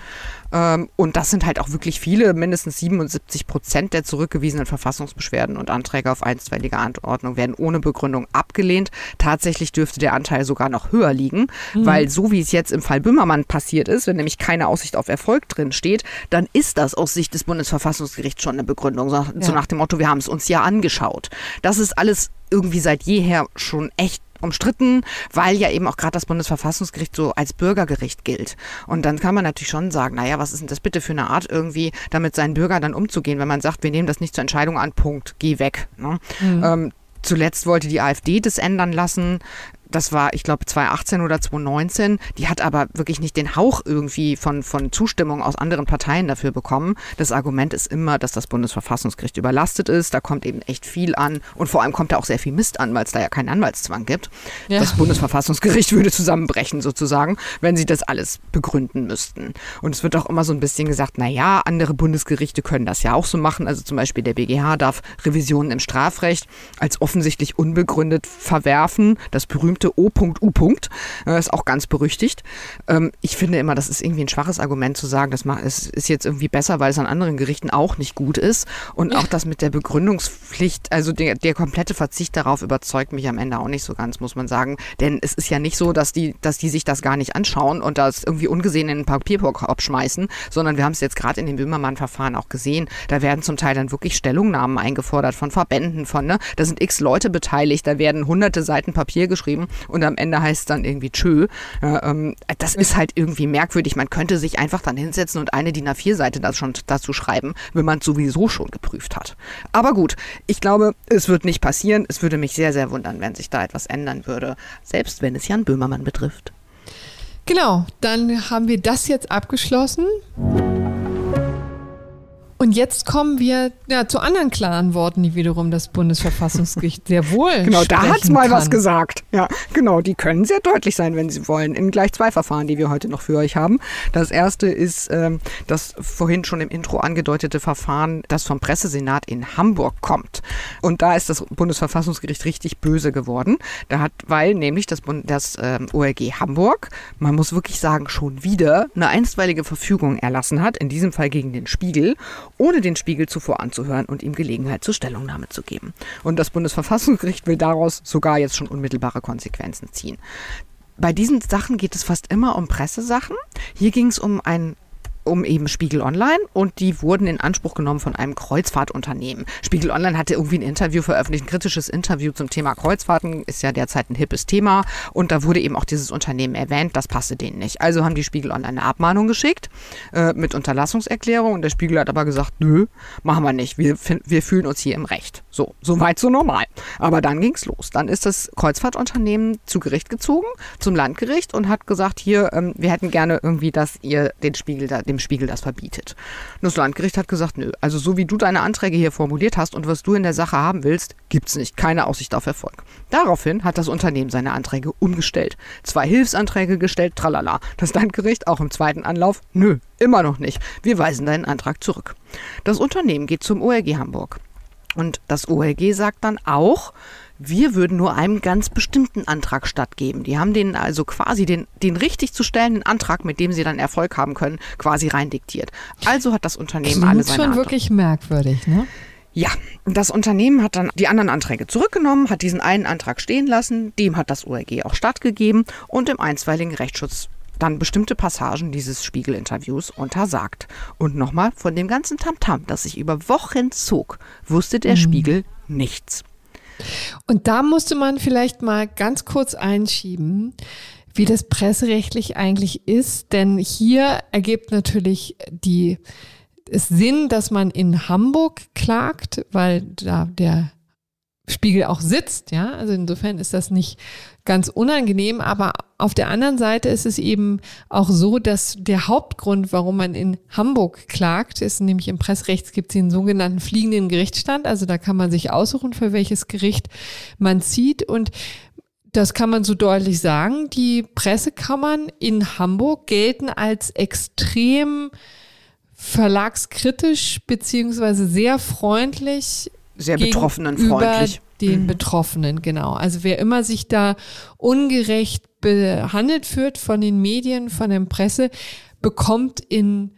Ähm, und das sind halt auch wirklich viele, mindestens 77 Prozent der zurückgewiesenen Verfassungsbeschwerden und Anträge auf einstweilige Anordnung werden ohne Begründung abgelehnt. Tatsächlich dürfte der Anteil sogar noch höher liegen, mhm. weil so wie es jetzt im Fall Böhmermann passiert ist, wenn nämlich keine Aussicht auf Erfolg drin steht, dann ist das aus Sicht des Bundesverfassungsgerichts schon eine Begründung. So, ja. nach dem Motto, wir haben es uns ja angeschaut. Das ist alles irgendwie seit jeher schon echt umstritten, weil ja eben auch gerade das Bundesverfassungsgericht so als Bürgergericht gilt. Und dann kann man natürlich schon sagen, naja, was ist denn das bitte für eine Art irgendwie, damit seinen Bürger dann umzugehen, wenn man sagt, wir nehmen das nicht zur Entscheidung an, Punkt, geh weg. Ne? Mhm. Ähm, Zuletzt wollte die AfD das ändern lassen das war, ich glaube, 2018 oder 2019. Die hat aber wirklich nicht den Hauch irgendwie von, von Zustimmung aus anderen Parteien dafür bekommen. Das Argument ist immer, dass das Bundesverfassungsgericht überlastet ist. Da kommt eben echt viel an. Und vor allem kommt da auch sehr viel Mist an, weil es da ja keinen Anwaltszwang gibt. Ja. Das Bundesverfassungsgericht würde zusammenbrechen sozusagen, wenn sie das alles begründen müssten. Und es wird auch immer so ein bisschen gesagt, na ja, andere Bundesgerichte können das ja auch so machen. Also zum Beispiel der BGH darf Revisionen im Strafrecht als offensichtlich unbegründet verwerfen. Das berühmte berühmte O.U. Äh, ist auch ganz berüchtigt. Ähm, ich finde immer, das ist irgendwie ein schwaches Argument zu sagen, das ist jetzt irgendwie besser, weil es an anderen Gerichten auch nicht gut ist. Und auch das mit der Begründungspflicht, also der, der komplette Verzicht darauf überzeugt mich am Ende auch nicht so ganz, muss man sagen. Denn es ist ja nicht so, dass die, dass die sich das gar nicht anschauen und das irgendwie ungesehen in den Papierkorb schmeißen, sondern wir haben es jetzt gerade in dem Böhmermann-Verfahren auch gesehen. Da werden zum Teil dann wirklich Stellungnahmen eingefordert von Verbänden, von, ne, da sind x Leute beteiligt, da werden hunderte Seiten Papier geschrieben und am Ende heißt es dann irgendwie tschö. Ja, ähm, das ist halt irgendwie merkwürdig. Man könnte sich einfach dann hinsetzen und eine DIN A4-Seite das schon dazu schreiben, wenn man es sowieso schon geprüft hat. Aber gut, ich glaube, es wird nicht passieren. Es würde mich sehr, sehr wundern, wenn sich da etwas ändern würde, selbst wenn es Jan Böhmermann betrifft. Genau, dann haben wir das jetzt abgeschlossen. Und jetzt kommen wir ja, zu anderen klaren Worten, die wiederum das Bundesverfassungsgericht sehr wohl. Genau, da hat es mal kann. was gesagt. Ja, genau, die können sehr deutlich sein, wenn sie wollen, in gleich zwei Verfahren, die wir heute noch für euch haben. Das erste ist ähm, das vorhin schon im Intro angedeutete Verfahren, das vom Pressesenat in Hamburg kommt. Und da ist das Bundesverfassungsgericht richtig böse geworden. Da hat, weil nämlich das, Bund, das ähm, OLG Hamburg, man muss wirklich sagen, schon wieder eine einstweilige Verfügung erlassen hat, in diesem Fall gegen den Spiegel ohne den Spiegel zuvor anzuhören und ihm Gelegenheit zur Stellungnahme zu geben. Und das Bundesverfassungsgericht will daraus sogar jetzt schon unmittelbare Konsequenzen ziehen. Bei diesen Sachen geht es fast immer um Pressesachen. Hier ging es um ein um eben Spiegel Online und die wurden in Anspruch genommen von einem Kreuzfahrtunternehmen. Spiegel Online hatte irgendwie ein Interview veröffentlicht, ein kritisches Interview zum Thema Kreuzfahrten, ist ja derzeit ein hippes Thema und da wurde eben auch dieses Unternehmen erwähnt, das passte denen nicht. Also haben die Spiegel Online eine Abmahnung geschickt äh, mit Unterlassungserklärung und der Spiegel hat aber gesagt, nö, machen wir nicht, wir, wir fühlen uns hier im Recht. So, weit, so normal. Aber dann ging's los. Dann ist das Kreuzfahrtunternehmen zu Gericht gezogen, zum Landgericht und hat gesagt, hier, ähm, wir hätten gerne irgendwie, dass ihr den Spiegel da, dem Spiegel das verbietet. Und das Landgericht hat gesagt, nö, also so wie du deine Anträge hier formuliert hast und was du in der Sache haben willst, gibt's nicht. Keine Aussicht auf Erfolg. Daraufhin hat das Unternehmen seine Anträge umgestellt. Zwei Hilfsanträge gestellt, tralala. Das Landgericht auch im zweiten Anlauf, nö, immer noch nicht. Wir weisen deinen Antrag zurück. Das Unternehmen geht zum OLG Hamburg. Und das OLG sagt dann auch, wir würden nur einem ganz bestimmten Antrag stattgeben. Die haben den also quasi den, den richtig zu stellenden Antrag, mit dem sie dann Erfolg haben können, quasi rein diktiert. Also hat das Unternehmen Klingt alle seine schon Anträge. wirklich merkwürdig, ne? Ja, das Unternehmen hat dann die anderen Anträge zurückgenommen, hat diesen einen Antrag stehen lassen, dem hat das ORG auch stattgegeben und im einstweiligen Rechtsschutz dann bestimmte Passagen dieses Spiegelinterviews untersagt. Und nochmal, von dem ganzen Tamtam, das sich über Wochen zog, wusste der mhm. Spiegel nichts. Und da musste man vielleicht mal ganz kurz einschieben, wie das presserechtlich eigentlich ist, denn hier ergibt natürlich die es Sinn, dass man in Hamburg klagt, weil da der Spiegel auch sitzt, ja. Also insofern ist das nicht ganz unangenehm, aber auf der anderen Seite ist es eben auch so, dass der Hauptgrund, warum man in Hamburg klagt, ist nämlich im Pressrecht gibt es den sogenannten fliegenden Gerichtsstand. Also da kann man sich aussuchen, für welches Gericht man zieht und das kann man so deutlich sagen. Die Pressekammern in Hamburg gelten als extrem verlagskritisch beziehungsweise sehr freundlich sehr Betroffenen freundlich. Den mhm. Betroffenen, genau. Also wer immer sich da ungerecht behandelt führt von den Medien, von der Presse, bekommt in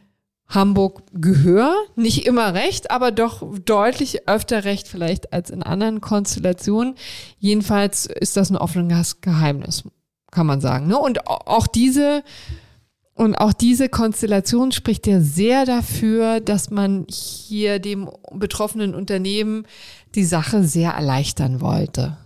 Hamburg Gehör, nicht immer recht, aber doch deutlich öfter recht vielleicht als in anderen Konstellationen. Jedenfalls ist das ein offenes Geheimnis, kann man sagen. Ne? Und auch diese und auch diese Konstellation spricht ja sehr dafür, dass man hier dem betroffenen Unternehmen die Sache sehr erleichtern wollte.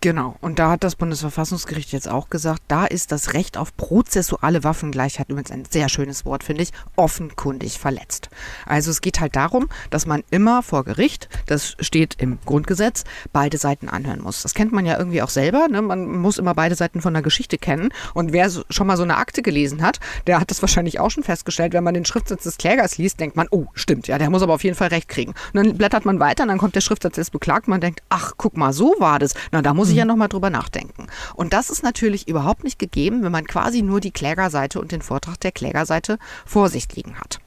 Genau. Und da hat das Bundesverfassungsgericht jetzt auch gesagt, da ist das Recht auf prozessuale Waffengleichheit übrigens ein sehr schönes Wort, finde ich, offenkundig verletzt. Also es geht halt darum, dass man immer vor Gericht, das steht im Grundgesetz, beide Seiten anhören muss. Das kennt man ja irgendwie auch selber. Ne? Man muss immer beide Seiten von der Geschichte kennen. Und wer schon mal so eine Akte gelesen hat, der hat das wahrscheinlich auch schon festgestellt. Wenn man den Schriftsatz des Klägers liest, denkt man, oh, stimmt, ja, der muss aber auf jeden Fall recht kriegen. Und dann blättert man weiter und dann kommt der Schriftsatz des Beklagten. Man denkt, ach, guck mal, so war das. Na, da muss muss ich ja mhm. nochmal drüber nachdenken. Und das ist natürlich überhaupt nicht gegeben, wenn man quasi nur die Klägerseite und den Vortrag der Klägerseite vor sich liegen hat.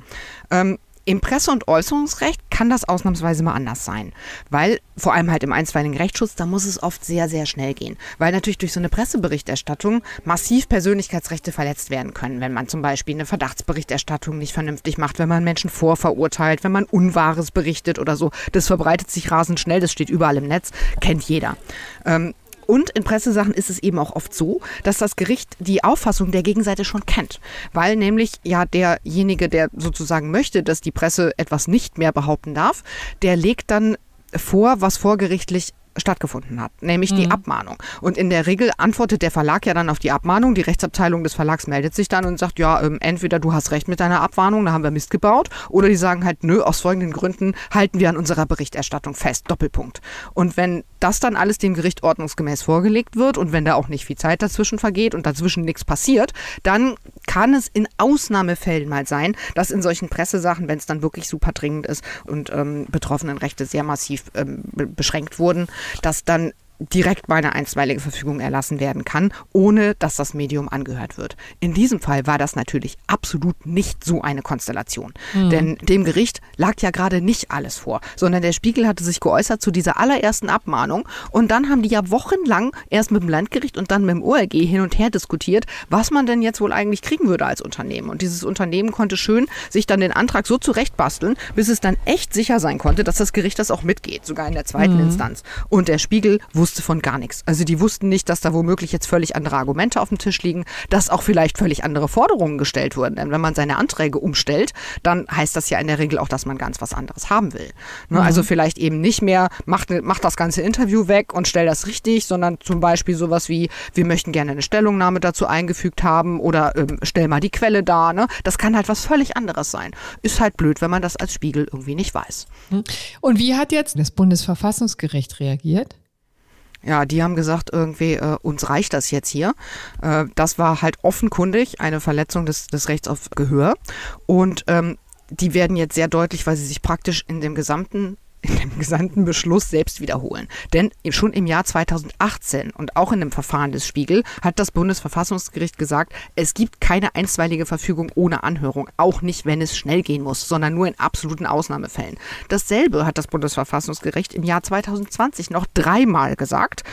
Ähm, im Presse- und Äußerungsrecht kann das ausnahmsweise mal anders sein, weil vor allem halt im einstweiligen Rechtsschutz, da muss es oft sehr, sehr schnell gehen, weil natürlich durch so eine Presseberichterstattung massiv Persönlichkeitsrechte verletzt werden können, wenn man zum Beispiel eine Verdachtsberichterstattung nicht vernünftig macht, wenn man Menschen vorverurteilt, wenn man Unwahres berichtet oder so. Das verbreitet sich rasend schnell, das steht überall im Netz, kennt jeder. Ähm, und in Pressesachen ist es eben auch oft so, dass das Gericht die Auffassung der Gegenseite schon kennt, weil nämlich ja derjenige, der sozusagen möchte, dass die Presse etwas nicht mehr behaupten darf, der legt dann vor, was vorgerichtlich stattgefunden hat, nämlich mhm. die Abmahnung. Und in der Regel antwortet der Verlag ja dann auf die Abmahnung. Die Rechtsabteilung des Verlags meldet sich dann und sagt, ja, ähm, entweder du hast recht mit deiner Abmahnung, da haben wir Mist gebaut, oder die sagen halt, nö, aus folgenden Gründen halten wir an unserer Berichterstattung fest. Doppelpunkt. Und wenn das dann alles dem Gericht ordnungsgemäß vorgelegt wird und wenn da auch nicht viel Zeit dazwischen vergeht und dazwischen nichts passiert, dann kann es in Ausnahmefällen mal sein, dass in solchen Pressesachen, wenn es dann wirklich super dringend ist und ähm, Betroffenenrechte sehr massiv ähm, beschränkt wurden, dass dann direkt mal eine einstweilige Verfügung erlassen werden kann, ohne dass das Medium angehört wird. In diesem Fall war das natürlich absolut nicht so eine Konstellation. Mhm. Denn dem Gericht lag ja gerade nicht alles vor, sondern der Spiegel hatte sich geäußert zu dieser allerersten Abmahnung und dann haben die ja wochenlang erst mit dem Landgericht und dann mit dem ORG hin und her diskutiert, was man denn jetzt wohl eigentlich kriegen würde als Unternehmen. Und dieses Unternehmen konnte schön sich dann den Antrag so zurechtbasteln, bis es dann echt sicher sein konnte, dass das Gericht das auch mitgeht, sogar in der zweiten mhm. Instanz. Und der Spiegel wusste wusste von gar nichts. Also die wussten nicht, dass da womöglich jetzt völlig andere Argumente auf dem Tisch liegen, dass auch vielleicht völlig andere Forderungen gestellt wurden. Denn wenn man seine Anträge umstellt, dann heißt das ja in der Regel auch, dass man ganz was anderes haben will. Ne? Mhm. Also vielleicht eben nicht mehr, macht, macht das ganze Interview weg und stell das richtig, sondern zum Beispiel sowas wie, wir möchten gerne eine Stellungnahme dazu eingefügt haben oder ähm, stell mal die Quelle da. Ne? Das kann halt was völlig anderes sein. Ist halt blöd, wenn man das als Spiegel irgendwie nicht weiß. Und wie hat jetzt das Bundesverfassungsgericht reagiert? Ja, die haben gesagt, irgendwie, äh, uns reicht das jetzt hier. Äh, das war halt offenkundig eine Verletzung des, des Rechts auf Gehör. Und ähm, die werden jetzt sehr deutlich, weil sie sich praktisch in dem gesamten in dem gesamten Beschluss selbst wiederholen. Denn schon im Jahr 2018 und auch in dem Verfahren des Spiegel hat das Bundesverfassungsgericht gesagt, es gibt keine einstweilige Verfügung ohne Anhörung, auch nicht, wenn es schnell gehen muss, sondern nur in absoluten Ausnahmefällen. Dasselbe hat das Bundesverfassungsgericht im Jahr 2020 noch dreimal gesagt,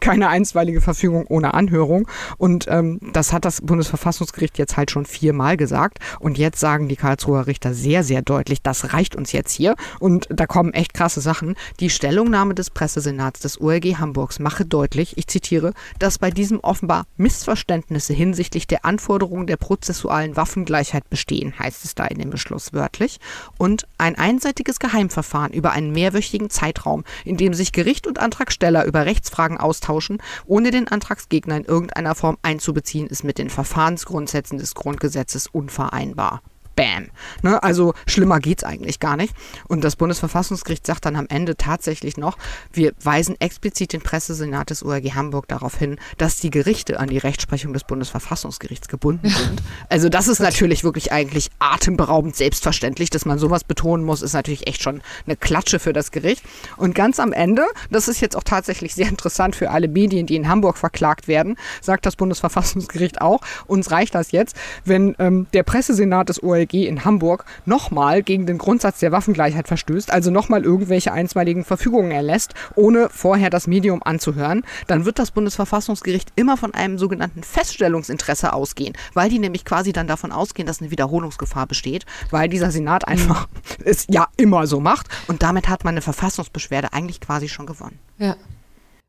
keine einstweilige Verfügung ohne Anhörung. Und ähm, das hat das Bundesverfassungsgericht jetzt halt schon viermal gesagt. Und jetzt sagen die Karlsruher Richter sehr, sehr deutlich, das reicht uns jetzt hier. Und da kommen echt krasse Sachen. Die Stellungnahme des Pressesenats des OLG Hamburgs mache deutlich, ich zitiere, dass bei diesem offenbar Missverständnisse hinsichtlich der Anforderungen der prozessualen Waffengleichheit bestehen, heißt es da in dem Beschluss wörtlich, und ein einseitiges Geheimverfahren über einen mehrwöchigen Zeitraum, in dem sich Gericht und Antragsteller über Rechtsfragen austauschen, ohne den Antragsgegner in irgendeiner Form einzubeziehen, ist mit den Verfahrensgrundsätzen des Grundgesetzes unvereinbar. Bam. Ne, also schlimmer geht's eigentlich gar nicht. Und das Bundesverfassungsgericht sagt dann am Ende tatsächlich noch, wir weisen explizit den Pressesenat des ORG Hamburg darauf hin, dass die Gerichte an die Rechtsprechung des Bundesverfassungsgerichts gebunden sind. Also das ist natürlich wirklich eigentlich atemberaubend selbstverständlich, dass man sowas betonen muss, ist natürlich echt schon eine Klatsche für das Gericht. Und ganz am Ende, das ist jetzt auch tatsächlich sehr interessant für alle Medien, die in Hamburg verklagt werden, sagt das Bundesverfassungsgericht auch, uns reicht das jetzt, wenn ähm, der Pressesenat des ORG BJG in Hamburg nochmal gegen den Grundsatz der Waffengleichheit verstößt, also nochmal irgendwelche einstweiligen Verfügungen erlässt, ohne vorher das Medium anzuhören, dann wird das Bundesverfassungsgericht immer von einem sogenannten Feststellungsinteresse ausgehen, weil die nämlich quasi dann davon ausgehen, dass eine Wiederholungsgefahr besteht, weil dieser Senat einfach es ja immer so macht und damit hat man eine Verfassungsbeschwerde eigentlich quasi schon gewonnen. Ja.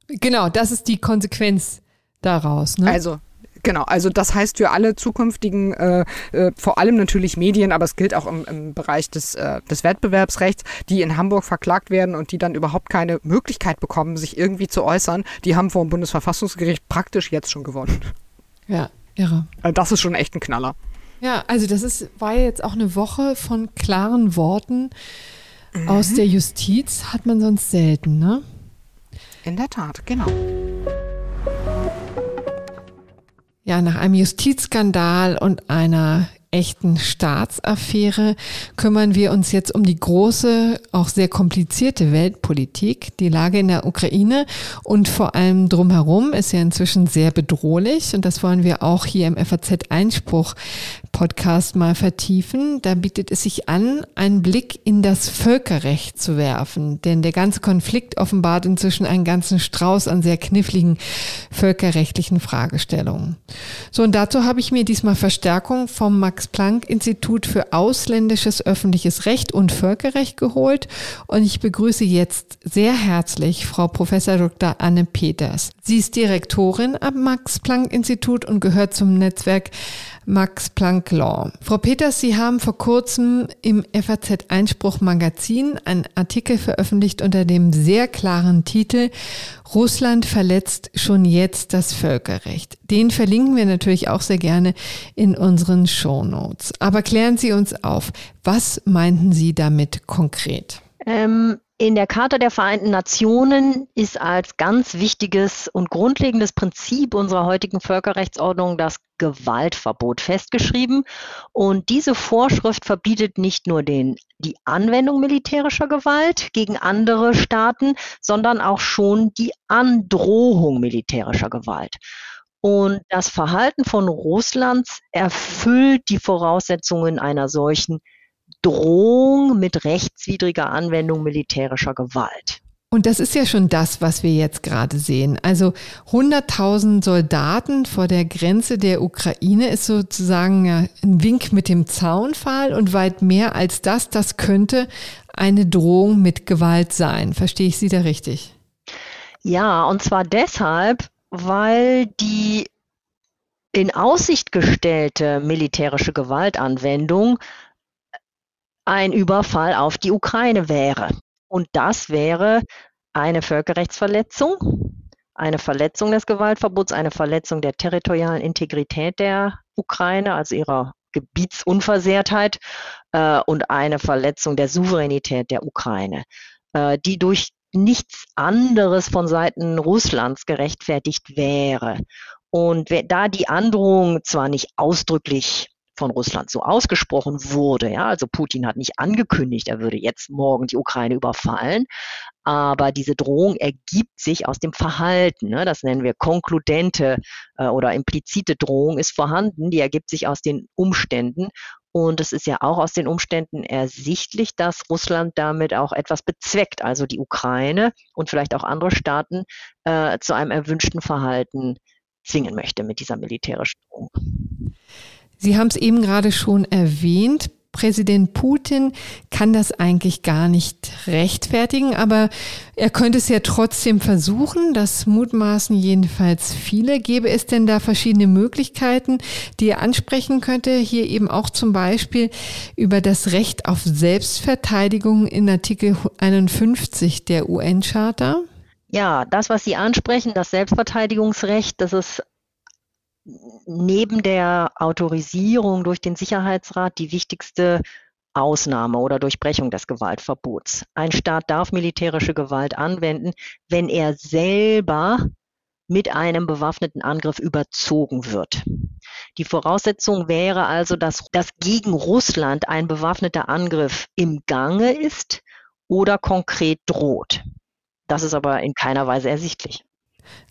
Genau, das ist die Konsequenz daraus. Ne? Also Genau, also das heißt für alle zukünftigen, äh, äh, vor allem natürlich Medien, aber es gilt auch im, im Bereich des, äh, des Wettbewerbsrechts, die in Hamburg verklagt werden und die dann überhaupt keine Möglichkeit bekommen, sich irgendwie zu äußern, die haben vor dem Bundesverfassungsgericht praktisch jetzt schon gewonnen. Ja, irre. Also das ist schon echt ein Knaller. Ja, also das ist, war jetzt auch eine Woche von klaren Worten mhm. aus der Justiz, hat man sonst selten, ne? In der Tat, genau. Ja, nach einem Justizskandal und einer echten Staatsaffäre kümmern wir uns jetzt um die große, auch sehr komplizierte Weltpolitik. Die Lage in der Ukraine und vor allem drumherum ist ja inzwischen sehr bedrohlich und das wollen wir auch hier im FAZ Einspruch Podcast mal vertiefen. Da bietet es sich an, einen Blick in das Völkerrecht zu werfen, denn der ganze Konflikt offenbart inzwischen einen ganzen Strauß an sehr kniffligen völkerrechtlichen Fragestellungen. So, und dazu habe ich mir diesmal Verstärkung vom Max-Planck-Institut für ausländisches öffentliches Recht und Völkerrecht geholt und ich begrüße jetzt sehr herzlich Frau Professor Dr. Anne Peters. Sie ist Direktorin am Max-Planck-Institut und gehört zum Netzwerk Max Planck Law. Frau Peters, Sie haben vor kurzem im FAZ Einspruch Magazin einen Artikel veröffentlicht unter dem sehr klaren Titel Russland verletzt schon jetzt das Völkerrecht. Den verlinken wir natürlich auch sehr gerne in unseren Show Notes. Aber klären Sie uns auf, was meinten Sie damit konkret? Ähm, in der Charta der Vereinten Nationen ist als ganz wichtiges und grundlegendes Prinzip unserer heutigen Völkerrechtsordnung das Gewaltverbot festgeschrieben. Und diese Vorschrift verbietet nicht nur den, die Anwendung militärischer Gewalt gegen andere Staaten, sondern auch schon die Androhung militärischer Gewalt. Und das Verhalten von Russlands erfüllt die Voraussetzungen einer solchen Drohung mit rechtswidriger Anwendung militärischer Gewalt. Und das ist ja schon das, was wir jetzt gerade sehen. Also 100.000 Soldaten vor der Grenze der Ukraine ist sozusagen ein Wink mit dem Zaunpfahl und weit mehr als das, das könnte eine Drohung mit Gewalt sein. Verstehe ich Sie da richtig? Ja, und zwar deshalb, weil die in Aussicht gestellte militärische Gewaltanwendung ein Überfall auf die Ukraine wäre. Und das wäre eine Völkerrechtsverletzung, eine Verletzung des Gewaltverbots, eine Verletzung der territorialen Integrität der Ukraine, also ihrer Gebietsunversehrtheit äh, und eine Verletzung der Souveränität der Ukraine, äh, die durch nichts anderes von Seiten Russlands gerechtfertigt wäre. Und da die Androhung zwar nicht ausdrücklich von Russland so ausgesprochen wurde. Ja, also Putin hat nicht angekündigt, er würde jetzt morgen die Ukraine überfallen. Aber diese Drohung ergibt sich aus dem Verhalten. Ne? Das nennen wir konkludente äh, oder implizite Drohung ist vorhanden. Die ergibt sich aus den Umständen. Und es ist ja auch aus den Umständen ersichtlich, dass Russland damit auch etwas bezweckt, also die Ukraine und vielleicht auch andere Staaten äh, zu einem erwünschten Verhalten zwingen möchte mit dieser militärischen Drohung. Sie haben es eben gerade schon erwähnt. Präsident Putin kann das eigentlich gar nicht rechtfertigen, aber er könnte es ja trotzdem versuchen. Das mutmaßen jedenfalls viele. Gäbe es denn da verschiedene Möglichkeiten, die er ansprechen könnte? Hier eben auch zum Beispiel über das Recht auf Selbstverteidigung in Artikel 51 der UN-Charta? Ja, das, was Sie ansprechen, das Selbstverteidigungsrecht, das ist neben der Autorisierung durch den Sicherheitsrat die wichtigste Ausnahme oder Durchbrechung des Gewaltverbots. Ein Staat darf militärische Gewalt anwenden, wenn er selber mit einem bewaffneten Angriff überzogen wird. Die Voraussetzung wäre also, dass, dass gegen Russland ein bewaffneter Angriff im Gange ist oder konkret droht. Das ist aber in keiner Weise ersichtlich.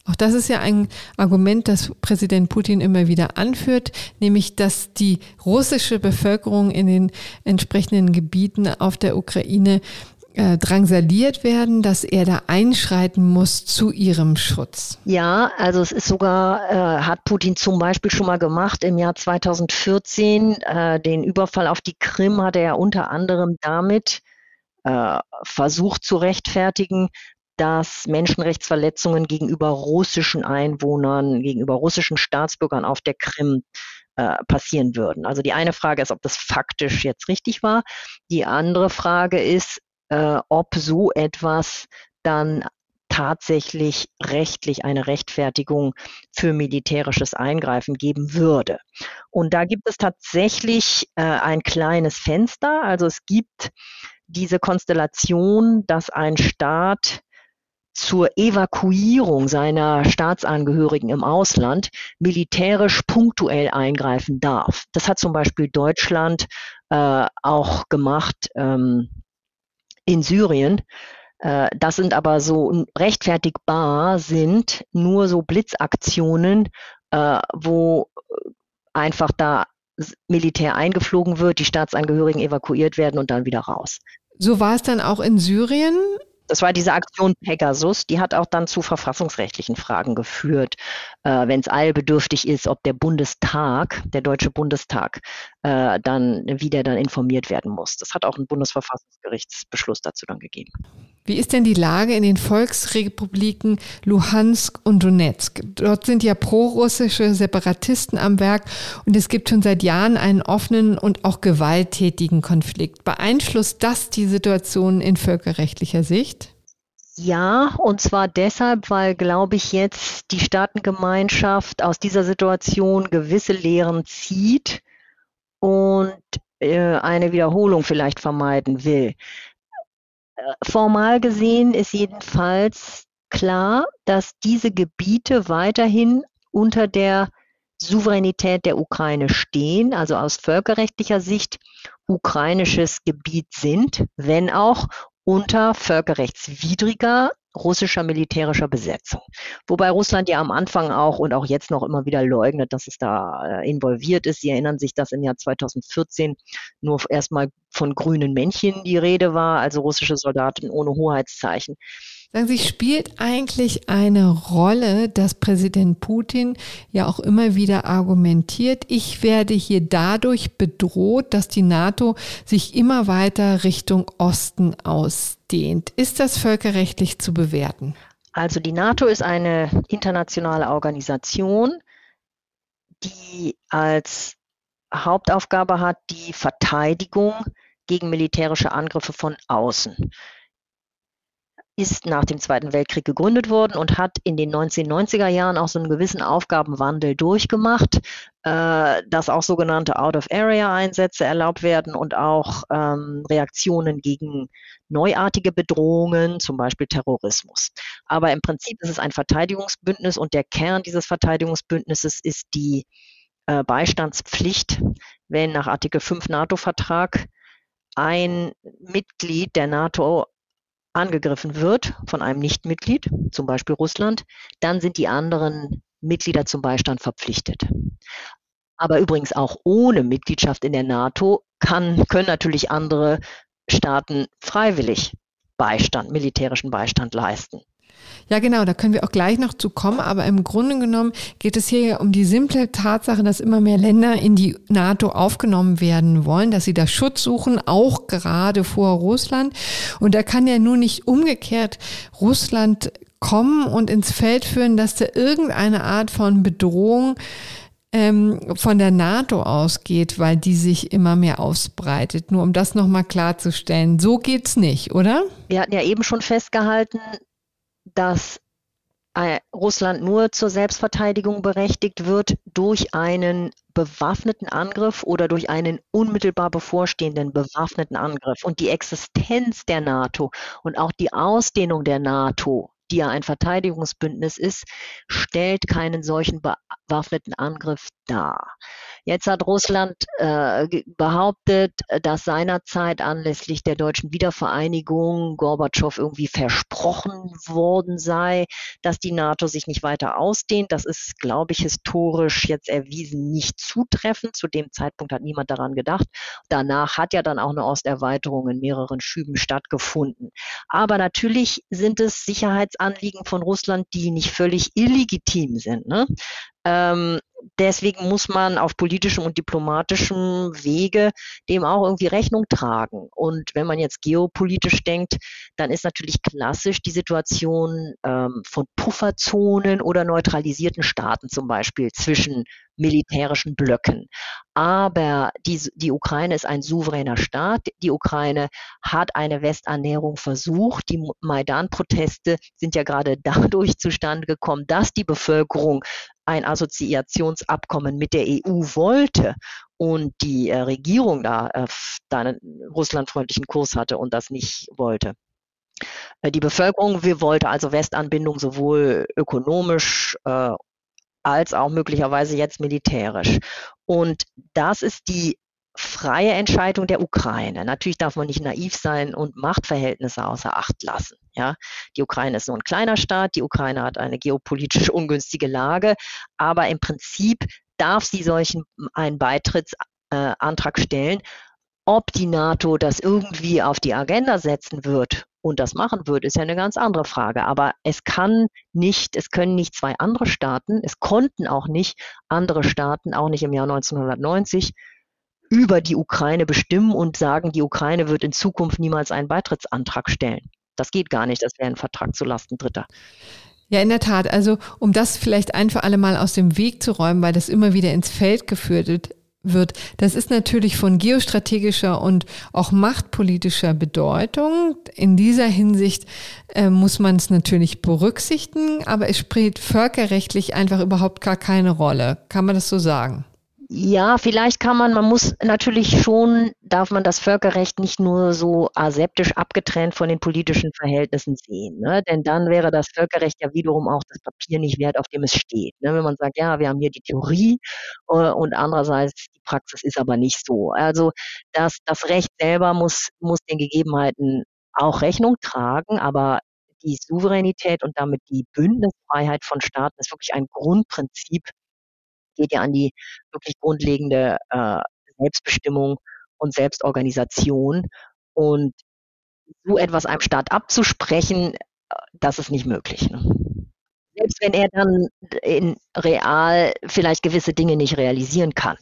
Auch das ist ja ein Argument, das Präsident Putin immer wieder anführt, nämlich dass die russische Bevölkerung in den entsprechenden Gebieten auf der Ukraine äh, drangsaliert werden, dass er da einschreiten muss zu ihrem Schutz. Ja, also es ist sogar, äh, hat Putin zum Beispiel schon mal gemacht im Jahr 2014. Äh, den Überfall auf die Krim hat er ja unter anderem damit äh, versucht zu rechtfertigen, dass Menschenrechtsverletzungen gegenüber russischen Einwohnern, gegenüber russischen Staatsbürgern auf der Krim äh, passieren würden. Also die eine Frage ist, ob das faktisch jetzt richtig war. Die andere Frage ist, äh, ob so etwas dann tatsächlich rechtlich eine Rechtfertigung für militärisches Eingreifen geben würde. Und da gibt es tatsächlich äh, ein kleines Fenster. Also es gibt diese Konstellation, dass ein Staat zur Evakuierung seiner Staatsangehörigen im Ausland militärisch punktuell eingreifen darf. Das hat zum Beispiel Deutschland äh, auch gemacht ähm, in Syrien. Äh, das sind aber so rechtfertigbar sind nur so Blitzaktionen, äh, wo einfach da Militär eingeflogen wird, die Staatsangehörigen evakuiert werden und dann wieder raus. So war es dann auch in Syrien? Das war diese Aktion Pegasus, die hat auch dann zu verfassungsrechtlichen Fragen geführt, äh, wenn es allbedürftig ist, ob der Bundestag, der Deutsche Bundestag, äh, dann wieder dann informiert werden muss. Das hat auch ein Bundesverfassungsgerichtsbeschluss dazu dann gegeben. Wie ist denn die Lage in den Volksrepubliken Luhansk und Donetsk? Dort sind ja prorussische Separatisten am Werk und es gibt schon seit Jahren einen offenen und auch gewalttätigen Konflikt. Beeinflusst das die Situation in völkerrechtlicher Sicht? Ja, und zwar deshalb, weil, glaube ich, jetzt die Staatengemeinschaft aus dieser Situation gewisse Lehren zieht und äh, eine Wiederholung vielleicht vermeiden will. Äh, formal gesehen ist jedenfalls klar, dass diese Gebiete weiterhin unter der Souveränität der Ukraine stehen, also aus völkerrechtlicher Sicht ukrainisches Gebiet sind, wenn auch unter völkerrechtswidriger russischer militärischer Besetzung. Wobei Russland ja am Anfang auch und auch jetzt noch immer wieder leugnet, dass es da äh, involviert ist. Sie erinnern sich, dass im Jahr 2014 nur erstmal von grünen Männchen die Rede war, also russische Soldaten ohne Hoheitszeichen. Sagen Sie, spielt eigentlich eine Rolle, dass Präsident Putin ja auch immer wieder argumentiert, ich werde hier dadurch bedroht, dass die NATO sich immer weiter Richtung Osten ausdehnt. Ist das völkerrechtlich zu bewerten? Also die NATO ist eine internationale Organisation, die als Hauptaufgabe hat die Verteidigung gegen militärische Angriffe von außen ist nach dem Zweiten Weltkrieg gegründet worden und hat in den 1990er Jahren auch so einen gewissen Aufgabenwandel durchgemacht, äh, dass auch sogenannte Out-of-Area-Einsätze erlaubt werden und auch ähm, Reaktionen gegen neuartige Bedrohungen, zum Beispiel Terrorismus. Aber im Prinzip ist es ein Verteidigungsbündnis und der Kern dieses Verteidigungsbündnisses ist die äh, Beistandspflicht, wenn nach Artikel 5 NATO-Vertrag ein Mitglied der NATO angegriffen wird von einem Nichtmitglied, zum Beispiel Russland, dann sind die anderen Mitglieder zum Beistand verpflichtet. Aber übrigens auch ohne Mitgliedschaft in der NATO kann, können natürlich andere Staaten freiwillig Beistand, militärischen Beistand leisten. Ja, genau, da können wir auch gleich noch zu kommen. Aber im Grunde genommen geht es hier ja um die simple Tatsache, dass immer mehr Länder in die NATO aufgenommen werden wollen, dass sie da Schutz suchen, auch gerade vor Russland. Und da kann ja nur nicht umgekehrt Russland kommen und ins Feld führen, dass da irgendeine Art von Bedrohung ähm, von der NATO ausgeht, weil die sich immer mehr ausbreitet. Nur um das nochmal klarzustellen. So geht's nicht, oder? Wir hatten ja eben schon festgehalten, dass äh, Russland nur zur Selbstverteidigung berechtigt wird durch einen bewaffneten Angriff oder durch einen unmittelbar bevorstehenden bewaffneten Angriff. Und die Existenz der NATO und auch die Ausdehnung der NATO die ja ein Verteidigungsbündnis ist, stellt keinen solchen bewaffneten Angriff dar. Jetzt hat Russland äh, behauptet, dass seinerzeit anlässlich der deutschen Wiedervereinigung Gorbatschow irgendwie versprochen worden sei, dass die NATO sich nicht weiter ausdehnt. Das ist, glaube ich, historisch jetzt erwiesen nicht zutreffend. Zu dem Zeitpunkt hat niemand daran gedacht. Danach hat ja dann auch eine Osterweiterung in mehreren Schüben stattgefunden. Aber natürlich sind es Sicherheitsanliegen von Russland, die nicht völlig illegitim sind. Ne? Ähm, deswegen muss man auf politischem und diplomatischem Wege dem auch irgendwie Rechnung tragen. Und wenn man jetzt geopolitisch denkt, dann ist natürlich klassisch die Situation ähm, von Pufferzonen oder neutralisierten Staaten zum Beispiel zwischen militärischen Blöcken. Aber die, die Ukraine ist ein souveräner Staat. Die Ukraine hat eine Westannäherung versucht. Die Maidan-Proteste sind ja gerade dadurch zustande gekommen, dass die Bevölkerung ein Assoziationsabkommen mit der EU wollte und die äh, Regierung da, äh, da einen russlandfreundlichen Kurs hatte und das nicht wollte. Äh, die Bevölkerung wir wollte also Westanbindung sowohl ökonomisch äh, als auch möglicherweise jetzt militärisch. Und das ist die freie Entscheidung der Ukraine. Natürlich darf man nicht naiv sein und Machtverhältnisse außer Acht lassen. Ja, die Ukraine ist nur ein kleiner Staat, die Ukraine hat eine geopolitisch ungünstige Lage, aber im Prinzip darf sie solchen einen Beitrittsantrag stellen. Ob die NATO das irgendwie auf die Agenda setzen wird und das machen wird, ist ja eine ganz andere Frage. Aber es kann nicht, es können nicht zwei andere Staaten, es konnten auch nicht andere Staaten, auch nicht im Jahr 1990, über die Ukraine bestimmen und sagen, die Ukraine wird in Zukunft niemals einen Beitrittsantrag stellen. Das geht gar nicht, das wäre ein Vertrag zu Lasten Dritter. Ja, in der Tat. Also, um das vielleicht ein für alle Mal aus dem Weg zu räumen, weil das immer wieder ins Feld geführt wird, das ist natürlich von geostrategischer und auch machtpolitischer Bedeutung. In dieser Hinsicht äh, muss man es natürlich berücksichtigen, aber es spielt völkerrechtlich einfach überhaupt gar keine Rolle. Kann man das so sagen? Ja, vielleicht kann man, man muss natürlich schon, darf man das Völkerrecht nicht nur so aseptisch abgetrennt von den politischen Verhältnissen sehen. Ne? Denn dann wäre das Völkerrecht ja wiederum auch das Papier nicht wert, auf dem es steht. Ne? Wenn man sagt, ja, wir haben hier die Theorie äh, und andererseits die Praxis ist aber nicht so. Also das, das Recht selber muss, muss den Gegebenheiten auch Rechnung tragen, aber die Souveränität und damit die Bündnisfreiheit von Staaten ist wirklich ein Grundprinzip geht ja an die wirklich grundlegende äh, Selbstbestimmung und Selbstorganisation. Und so etwas einem Staat abzusprechen, äh, das ist nicht möglich. Ne? Selbst wenn er dann in real vielleicht gewisse Dinge nicht realisieren kann.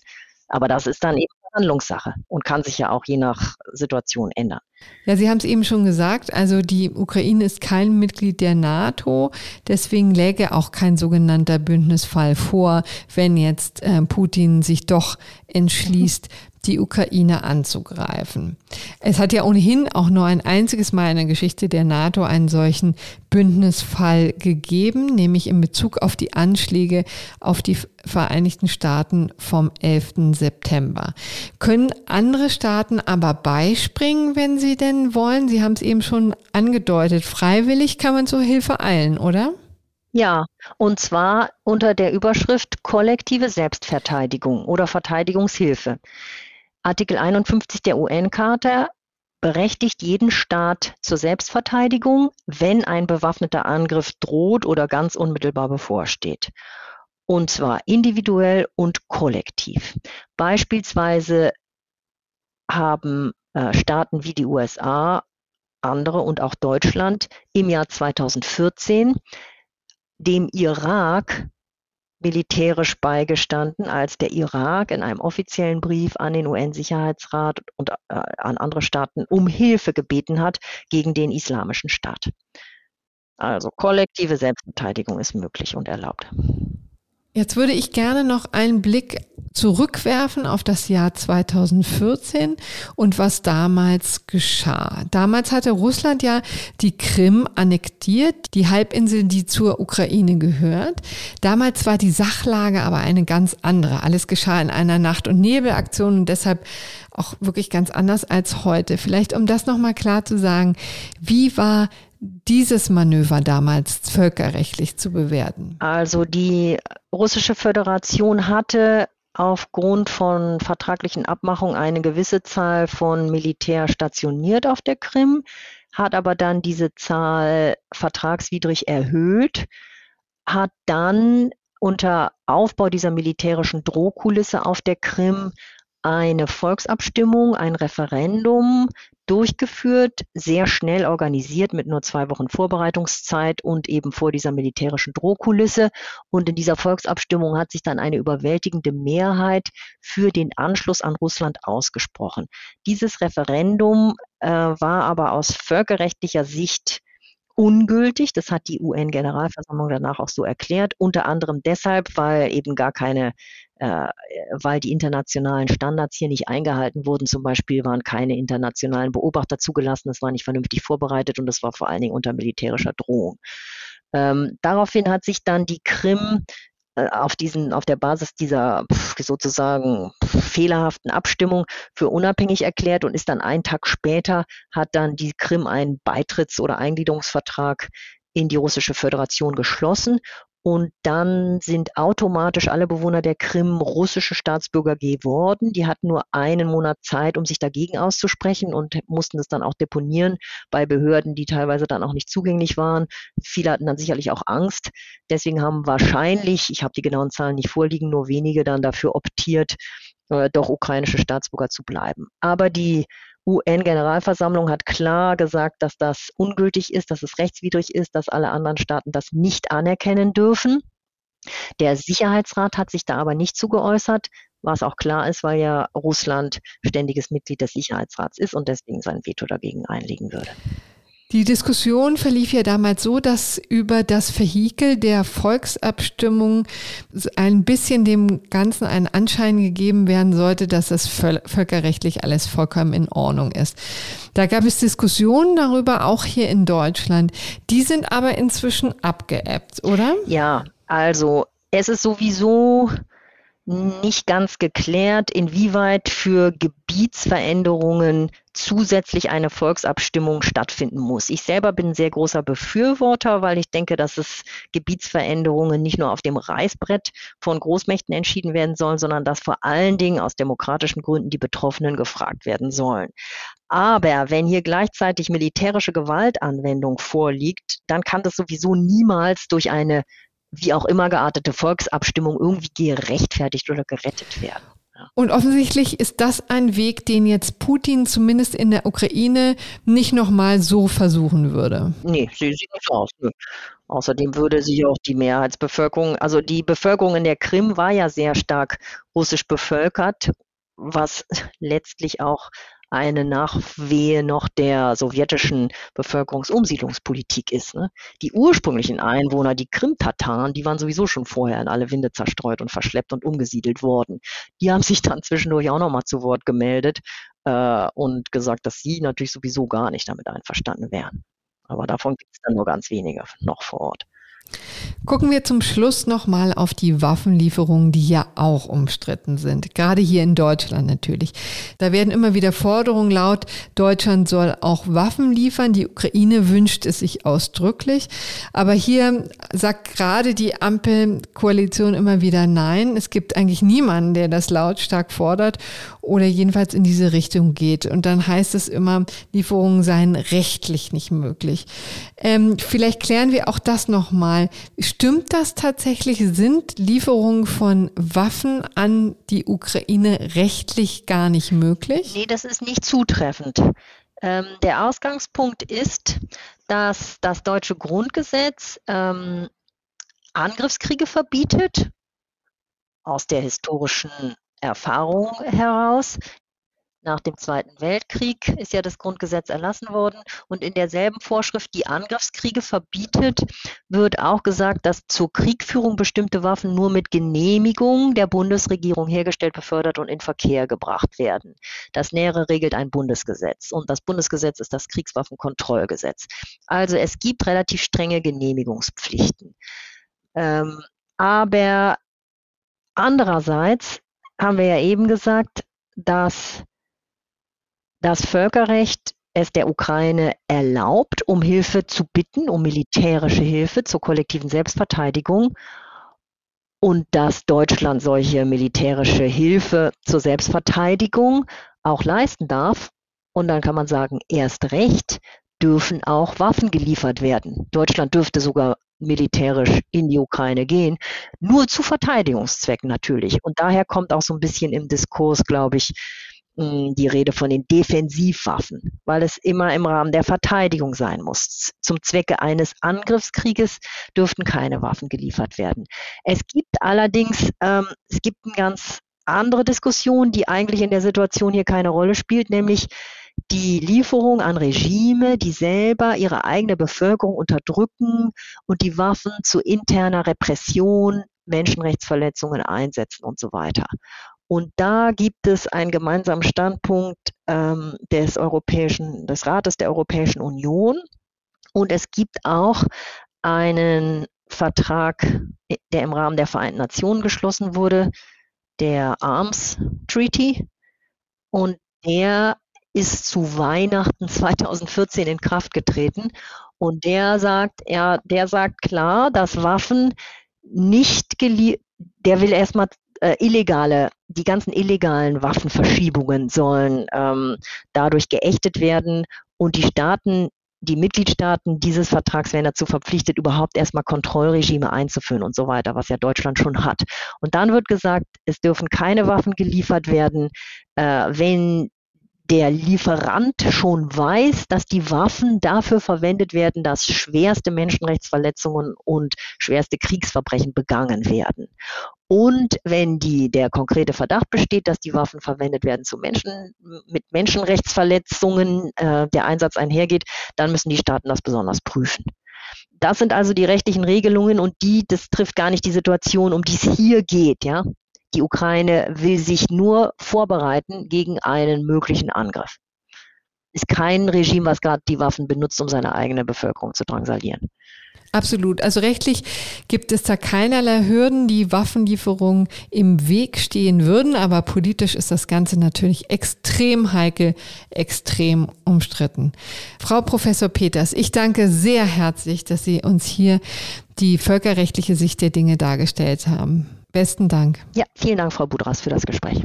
Aber das ist dann eben Handlungssache und kann sich ja auch je nach Situation ändern. Ja, Sie haben es eben schon gesagt, also die Ukraine ist kein Mitglied der NATO, deswegen läge auch kein sogenannter Bündnisfall vor, wenn jetzt äh, Putin sich doch entschließt, die Ukraine anzugreifen. Es hat ja ohnehin auch nur ein einziges Mal in der Geschichte der NATO einen solchen Bündnisfall gegeben, nämlich in Bezug auf die Anschläge auf die Vereinigten Staaten vom 11. September. Können andere Staaten aber beispringen, wenn sie denn wollen? Sie haben es eben schon angedeutet. Freiwillig kann man zur Hilfe eilen, oder? Ja, und zwar unter der Überschrift kollektive Selbstverteidigung oder Verteidigungshilfe. Artikel 51 der UN-Charta berechtigt jeden Staat zur Selbstverteidigung, wenn ein bewaffneter Angriff droht oder ganz unmittelbar bevorsteht. Und zwar individuell und kollektiv. Beispielsweise haben äh, Staaten wie die USA, andere und auch Deutschland im Jahr 2014 dem Irak militärisch beigestanden, als der Irak in einem offiziellen Brief an den UN-Sicherheitsrat und äh, an andere Staaten um Hilfe gebeten hat gegen den islamischen Staat. Also kollektive Selbstverteidigung ist möglich und erlaubt. Jetzt würde ich gerne noch einen Blick zurückwerfen auf das Jahr 2014 und was damals geschah. Damals hatte Russland ja die Krim annektiert, die Halbinsel, die zur Ukraine gehört. Damals war die Sachlage aber eine ganz andere. Alles geschah in einer Nacht- und Nebelaktion und deshalb auch wirklich ganz anders als heute. Vielleicht um das nochmal klar zu sagen, wie war dieses Manöver damals völkerrechtlich zu bewerten? Also die russische Föderation hatte aufgrund von vertraglichen Abmachungen eine gewisse Zahl von Militär stationiert auf der Krim, hat aber dann diese Zahl vertragswidrig erhöht, hat dann unter Aufbau dieser militärischen Drohkulisse auf der Krim eine Volksabstimmung, ein Referendum durchgeführt, sehr schnell organisiert mit nur zwei Wochen Vorbereitungszeit und eben vor dieser militärischen Drohkulisse. Und in dieser Volksabstimmung hat sich dann eine überwältigende Mehrheit für den Anschluss an Russland ausgesprochen. Dieses Referendum äh, war aber aus völkerrechtlicher Sicht ungültig. Das hat die UN-Generalversammlung danach auch so erklärt. Unter anderem deshalb, weil eben gar keine, äh, weil die internationalen Standards hier nicht eingehalten wurden. Zum Beispiel waren keine internationalen Beobachter zugelassen. Es war nicht vernünftig vorbereitet und es war vor allen Dingen unter militärischer Drohung. Ähm, daraufhin hat sich dann die Krim auf diesen, auf der Basis dieser sozusagen fehlerhaften Abstimmung für unabhängig erklärt und ist dann einen Tag später hat dann die Krim einen Beitritts- oder Eingliederungsvertrag in die russische Föderation geschlossen und dann sind automatisch alle Bewohner der Krim russische Staatsbürger geworden. Die hatten nur einen Monat Zeit, um sich dagegen auszusprechen und mussten es dann auch deponieren bei Behörden, die teilweise dann auch nicht zugänglich waren. Viele hatten dann sicherlich auch Angst. Deswegen haben wahrscheinlich, ich habe die genauen Zahlen nicht vorliegen, nur wenige dann dafür optiert, äh, doch ukrainische Staatsbürger zu bleiben. Aber die UN-Generalversammlung hat klar gesagt, dass das ungültig ist, dass es rechtswidrig ist, dass alle anderen Staaten das nicht anerkennen dürfen. Der Sicherheitsrat hat sich da aber nicht zu geäußert, was auch klar ist, weil ja Russland ständiges Mitglied des Sicherheitsrats ist und deswegen sein Veto dagegen einlegen würde. Die Diskussion verlief ja damals so, dass über das Vehikel der Volksabstimmung ein bisschen dem Ganzen einen Anschein gegeben werden sollte, dass das völkerrechtlich alles vollkommen in Ordnung ist. Da gab es Diskussionen darüber, auch hier in Deutschland. Die sind aber inzwischen abgeebbt, oder? Ja, also es ist sowieso nicht ganz geklärt, inwieweit für Gebietsveränderungen zusätzlich eine Volksabstimmung stattfinden muss. Ich selber bin ein sehr großer Befürworter, weil ich denke, dass es Gebietsveränderungen nicht nur auf dem Reißbrett von Großmächten entschieden werden sollen, sondern dass vor allen Dingen aus demokratischen Gründen die Betroffenen gefragt werden sollen. Aber wenn hier gleichzeitig militärische Gewaltanwendung vorliegt, dann kann das sowieso niemals durch eine wie auch immer geartete Volksabstimmung irgendwie gerechtfertigt oder gerettet werden. Und offensichtlich ist das ein Weg, den jetzt Putin zumindest in der Ukraine nicht nochmal so versuchen würde. Nee, sieht nicht aus. Ne. Außerdem würde sich auch die Mehrheitsbevölkerung, also die Bevölkerung in der Krim war ja sehr stark russisch bevölkert, was letztlich auch eine Nachwehe noch der sowjetischen Bevölkerungsumsiedlungspolitik ist. Ne? Die ursprünglichen Einwohner, die Krim-Tataren, die waren sowieso schon vorher in alle Winde zerstreut und verschleppt und umgesiedelt worden. Die haben sich dann zwischendurch auch nochmal zu Wort gemeldet äh, und gesagt, dass sie natürlich sowieso gar nicht damit einverstanden wären. Aber davon gibt es dann nur ganz wenige noch vor Ort. Gucken wir zum Schluss nochmal auf die Waffenlieferungen, die ja auch umstritten sind. Gerade hier in Deutschland natürlich. Da werden immer wieder Forderungen laut, Deutschland soll auch Waffen liefern. Die Ukraine wünscht es sich ausdrücklich. Aber hier sagt gerade die Ampelkoalition immer wieder Nein. Es gibt eigentlich niemanden, der das lautstark fordert oder jedenfalls in diese Richtung geht. Und dann heißt es immer, Lieferungen seien rechtlich nicht möglich. Ähm, vielleicht klären wir auch das nochmal. Stimmt das tatsächlich? Sind Lieferungen von Waffen an die Ukraine rechtlich gar nicht möglich? Nee, das ist nicht zutreffend. Ähm, der Ausgangspunkt ist, dass das deutsche Grundgesetz ähm, Angriffskriege verbietet, aus der historischen Erfahrung heraus. Nach dem Zweiten Weltkrieg ist ja das Grundgesetz erlassen worden und in derselben Vorschrift, die Angriffskriege verbietet, wird auch gesagt, dass zur Kriegführung bestimmte Waffen nur mit Genehmigung der Bundesregierung hergestellt, befördert und in Verkehr gebracht werden. Das Nähere regelt ein Bundesgesetz und das Bundesgesetz ist das Kriegswaffenkontrollgesetz. Also es gibt relativ strenge Genehmigungspflichten. Ähm, aber andererseits haben wir ja eben gesagt, dass das Völkerrecht es der Ukraine erlaubt, um Hilfe zu bitten, um militärische Hilfe zur kollektiven Selbstverteidigung und dass Deutschland solche militärische Hilfe zur Selbstverteidigung auch leisten darf. Und dann kann man sagen, erst recht dürfen auch Waffen geliefert werden. Deutschland dürfte sogar militärisch in die Ukraine gehen, nur zu Verteidigungszwecken natürlich. Und daher kommt auch so ein bisschen im Diskurs, glaube ich, die Rede von den Defensivwaffen, weil es immer im Rahmen der Verteidigung sein muss. Zum Zwecke eines Angriffskrieges dürften keine Waffen geliefert werden. Es gibt allerdings, ähm, es gibt eine ganz andere Diskussion, die eigentlich in der Situation hier keine Rolle spielt, nämlich die Lieferung an Regime, die selber ihre eigene Bevölkerung unterdrücken und die Waffen zu interner Repression, Menschenrechtsverletzungen einsetzen und so weiter. Und da gibt es einen gemeinsamen Standpunkt ähm, des Europäischen, des Rates der Europäischen Union. Und es gibt auch einen Vertrag, der im Rahmen der Vereinten Nationen geschlossen wurde, der Arms Treaty. Und der ist zu Weihnachten 2014 in Kraft getreten. Und der sagt, er, der sagt klar, dass Waffen nicht geliefert, der will erstmal äh, illegale, die ganzen illegalen Waffenverschiebungen sollen ähm, dadurch geächtet werden und die Staaten, die Mitgliedstaaten dieses Vertrags werden dazu verpflichtet, überhaupt erstmal Kontrollregime einzuführen und so weiter, was ja Deutschland schon hat. Und dann wird gesagt, es dürfen keine Waffen geliefert werden, äh, wenn der Lieferant schon weiß, dass die Waffen dafür verwendet werden, dass schwerste Menschenrechtsverletzungen und schwerste Kriegsverbrechen begangen werden. Und wenn die, der konkrete Verdacht besteht, dass die Waffen verwendet werden zu Menschen, mit Menschenrechtsverletzungen äh, der Einsatz einhergeht, dann müssen die Staaten das besonders prüfen. Das sind also die rechtlichen Regelungen und die, das trifft gar nicht die Situation, um die es hier geht, ja. Die Ukraine will sich nur vorbereiten gegen einen möglichen Angriff. Ist kein Regime, was gerade die Waffen benutzt, um seine eigene Bevölkerung zu drangsalieren. Absolut. Also rechtlich gibt es da keinerlei Hürden, die Waffenlieferungen im Weg stehen würden, aber politisch ist das Ganze natürlich extrem heikel, extrem umstritten. Frau Professor Peters, ich danke sehr herzlich, dass Sie uns hier die völkerrechtliche Sicht der Dinge dargestellt haben. Besten Dank. Ja, vielen Dank, Frau Budras, für das Gespräch.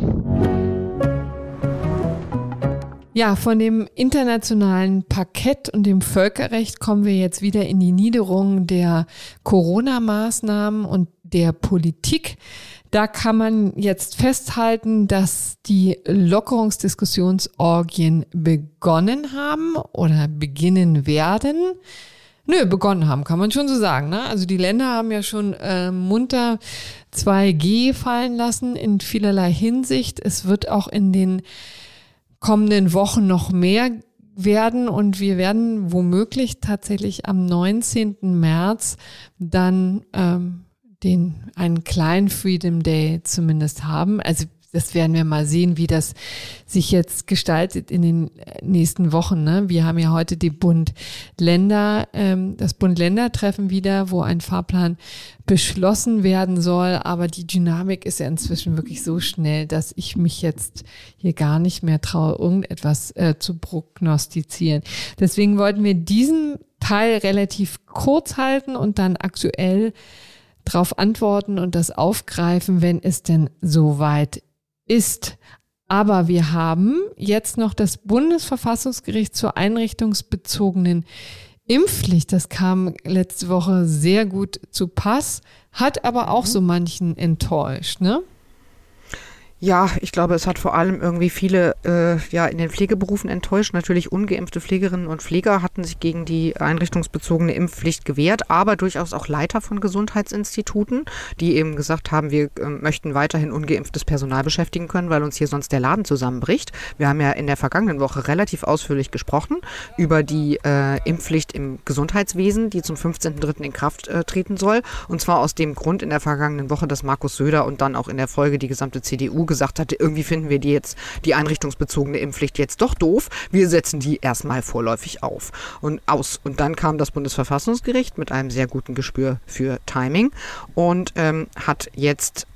Ja, von dem internationalen Parkett und dem Völkerrecht kommen wir jetzt wieder in die Niederung der Corona-Maßnahmen und der Politik. Da kann man jetzt festhalten, dass die Lockerungsdiskussionsorgien begonnen haben oder beginnen werden. Nö, begonnen haben, kann man schon so sagen. Ne? Also die Länder haben ja schon äh, munter 2G fallen lassen in vielerlei Hinsicht. Es wird auch in den kommenden Wochen noch mehr werden und wir werden womöglich tatsächlich am 19. März dann ähm, den einen kleinen Freedom Day zumindest haben. Also das werden wir mal sehen, wie das sich jetzt gestaltet in den nächsten Wochen. Ne? Wir haben ja heute die Bund-Länder, ähm, das Bund-Länder-Treffen wieder, wo ein Fahrplan beschlossen werden soll. Aber die Dynamik ist ja inzwischen wirklich so schnell, dass ich mich jetzt hier gar nicht mehr traue, irgendetwas äh, zu prognostizieren. Deswegen wollten wir diesen Teil relativ kurz halten und dann aktuell darauf antworten und das aufgreifen, wenn es denn soweit ist. Aber wir haben jetzt noch das Bundesverfassungsgericht zur einrichtungsbezogenen Impfpflicht. Das kam letzte Woche sehr gut zu Pass, hat aber auch so manchen enttäuscht, ne? Ja, ich glaube, es hat vor allem irgendwie viele äh, ja in den Pflegeberufen enttäuscht. Natürlich ungeimpfte Pflegerinnen und Pfleger hatten sich gegen die einrichtungsbezogene Impfpflicht gewehrt, aber durchaus auch Leiter von Gesundheitsinstituten, die eben gesagt haben, wir äh, möchten weiterhin ungeimpftes Personal beschäftigen können, weil uns hier sonst der Laden zusammenbricht. Wir haben ja in der vergangenen Woche relativ ausführlich gesprochen über die äh, Impfpflicht im Gesundheitswesen, die zum 15.03. in Kraft äh, treten soll. Und zwar aus dem Grund in der vergangenen Woche, dass Markus Söder und dann auch in der Folge die gesamte CDU gesagt hatte, irgendwie finden wir die jetzt, die einrichtungsbezogene Impfpflicht jetzt doch doof. Wir setzen die erstmal vorläufig auf und aus. Und dann kam das Bundesverfassungsgericht mit einem sehr guten Gespür für Timing und ähm, hat jetzt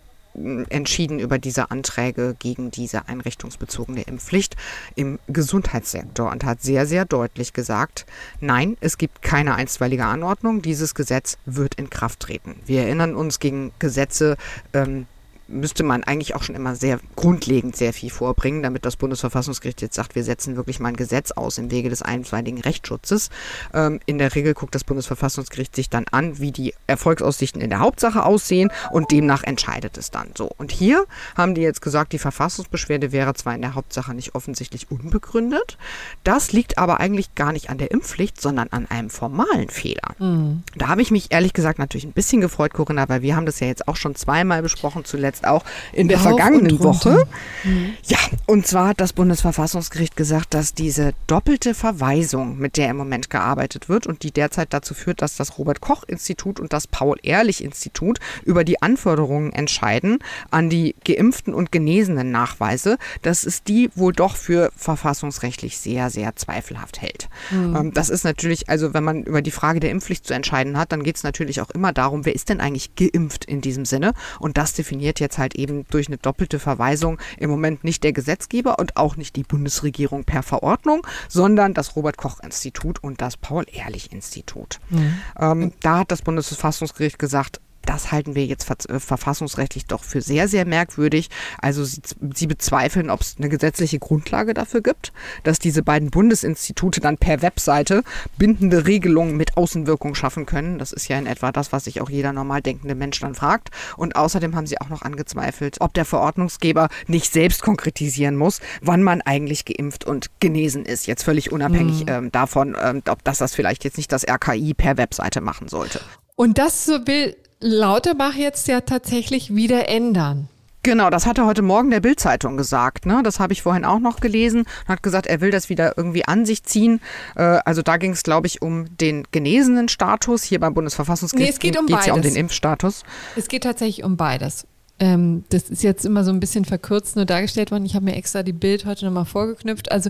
entschieden über diese Anträge gegen diese einrichtungsbezogene Impfpflicht im Gesundheitssektor und hat sehr, sehr deutlich gesagt, nein, es gibt keine einstweilige Anordnung, dieses Gesetz wird in Kraft treten. Wir erinnern uns gegen Gesetze, ähm, müsste man eigentlich auch schon immer sehr grundlegend sehr viel vorbringen, damit das Bundesverfassungsgericht jetzt sagt, wir setzen wirklich mal ein Gesetz aus im Wege des einstweiligen Rechtsschutzes. Ähm, in der Regel guckt das Bundesverfassungsgericht sich dann an, wie die Erfolgsaussichten in der Hauptsache aussehen und demnach entscheidet es dann so. Und hier haben die jetzt gesagt, die Verfassungsbeschwerde wäre zwar in der Hauptsache nicht offensichtlich unbegründet, das liegt aber eigentlich gar nicht an der Impfpflicht, sondern an einem formalen Fehler. Mhm. Da habe ich mich ehrlich gesagt natürlich ein bisschen gefreut, Corinna, weil wir haben das ja jetzt auch schon zweimal besprochen, zuletzt jetzt auch in der Rauf vergangenen Woche. Mhm. Ja, und zwar hat das Bundesverfassungsgericht gesagt, dass diese doppelte Verweisung, mit der im Moment gearbeitet wird und die derzeit dazu führt, dass das Robert Koch Institut und das Paul Ehrlich Institut über die Anforderungen entscheiden an die geimpften und genesenen Nachweise, dass es die wohl doch für verfassungsrechtlich sehr, sehr zweifelhaft hält. Mhm. Das ist natürlich, also wenn man über die Frage der Impfpflicht zu entscheiden hat, dann geht es natürlich auch immer darum, wer ist denn eigentlich geimpft in diesem Sinne? Und das definiert jetzt halt eben durch eine doppelte Verweisung im Moment nicht der Gesetzgeber und auch nicht die Bundesregierung per Verordnung, sondern das Robert Koch Institut und das Paul Ehrlich Institut. Mhm. Ähm, da hat das Bundesverfassungsgericht gesagt, das halten wir jetzt äh, verfassungsrechtlich doch für sehr, sehr merkwürdig. Also sie, sie bezweifeln, ob es eine gesetzliche Grundlage dafür gibt, dass diese beiden Bundesinstitute dann per Webseite bindende Regelungen mit Außenwirkung schaffen können. Das ist ja in etwa das, was sich auch jeder normal denkende Mensch dann fragt. Und außerdem haben sie auch noch angezweifelt, ob der Verordnungsgeber nicht selbst konkretisieren muss, wann man eigentlich geimpft und genesen ist. Jetzt völlig unabhängig mhm. ähm, davon, ähm, ob das das vielleicht jetzt nicht das RKI per Webseite machen sollte. Und das will Lauterbach jetzt ja tatsächlich wieder ändern. Genau, das hat er heute Morgen der Bildzeitung gesagt. Ne? Das habe ich vorhin auch noch gelesen. Hat gesagt, er will das wieder irgendwie an sich ziehen. Äh, also da ging es, glaube ich, um den genesenen Status. Hier beim Bundesverfassungsgericht nee, es geht um geht's ja um den Impfstatus. Es geht tatsächlich um beides. Ähm, das ist jetzt immer so ein bisschen verkürzt nur dargestellt worden. Ich habe mir extra die Bild heute nochmal vorgeknüpft. Also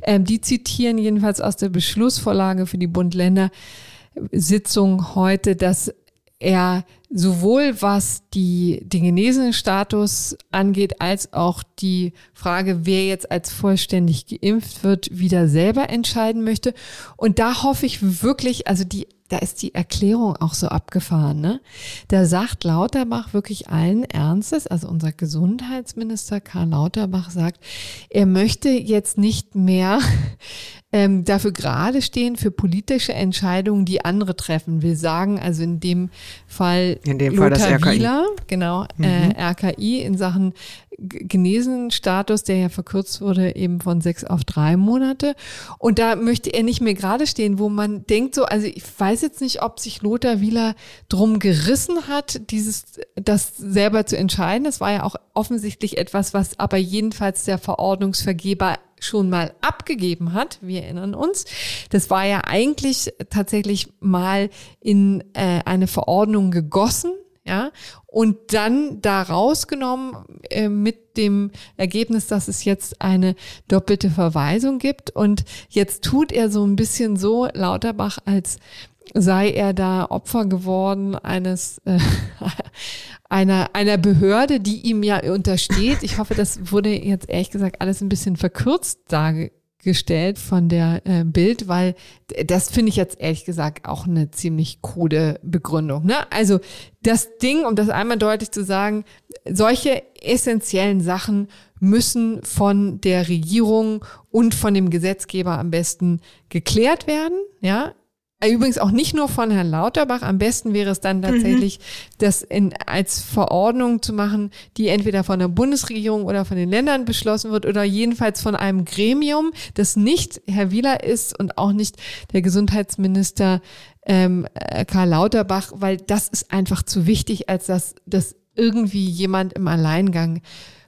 ähm, die zitieren jedenfalls aus der Beschlussvorlage für die Bund-Länder-Sitzung heute, dass er sowohl was die, den genesenen Status angeht, als auch die Frage, wer jetzt als vollständig geimpft wird, wieder selber entscheiden möchte. Und da hoffe ich wirklich, also die, da ist die Erklärung auch so abgefahren, ne? Da sagt Lauterbach wirklich allen Ernstes, also unser Gesundheitsminister Karl Lauterbach sagt, er möchte jetzt nicht mehr ähm, dafür gerade stehen für politische Entscheidungen, die andere treffen. Wir sagen also in dem Fall in dem Lothar Fall das RKI. Wieler, genau, äh, mhm. äh, RKI in Sachen Genesenstatus, der ja verkürzt wurde eben von sechs auf drei Monate. Und da möchte er nicht mehr gerade stehen, wo man denkt so, also ich weiß jetzt nicht, ob sich Lothar Wieler drum gerissen hat, dieses, das selber zu entscheiden. Das war ja auch offensichtlich etwas, was aber jedenfalls der Verordnungsvergeber schon mal abgegeben hat. Wir erinnern uns. Das war ja eigentlich tatsächlich mal in äh, eine Verordnung gegossen ja, und dann da rausgenommen äh, mit dem Ergebnis, dass es jetzt eine doppelte Verweisung gibt. Und jetzt tut er so ein bisschen so, Lauterbach, als sei er da Opfer geworden eines äh, einer einer Behörde, die ihm ja untersteht. Ich hoffe, das wurde jetzt ehrlich gesagt alles ein bisschen verkürzt dargestellt gestellt von der äh, Bild, weil das finde ich jetzt ehrlich gesagt auch eine ziemlich krude Begründung. Ne? Also das Ding, um das einmal deutlich zu sagen, solche essentiellen Sachen müssen von der Regierung und von dem Gesetzgeber am besten geklärt werden. Ja, Übrigens auch nicht nur von Herrn Lauterbach. Am besten wäre es dann mhm. tatsächlich, mhm. das in, als Verordnung zu machen, die entweder von der Bundesregierung oder von den Ländern beschlossen wird oder jedenfalls von einem Gremium, das nicht Herr Wieler ist und auch nicht der Gesundheitsminister ähm, äh, Karl Lauterbach, weil das ist einfach zu wichtig, als dass das irgendwie jemand im Alleingang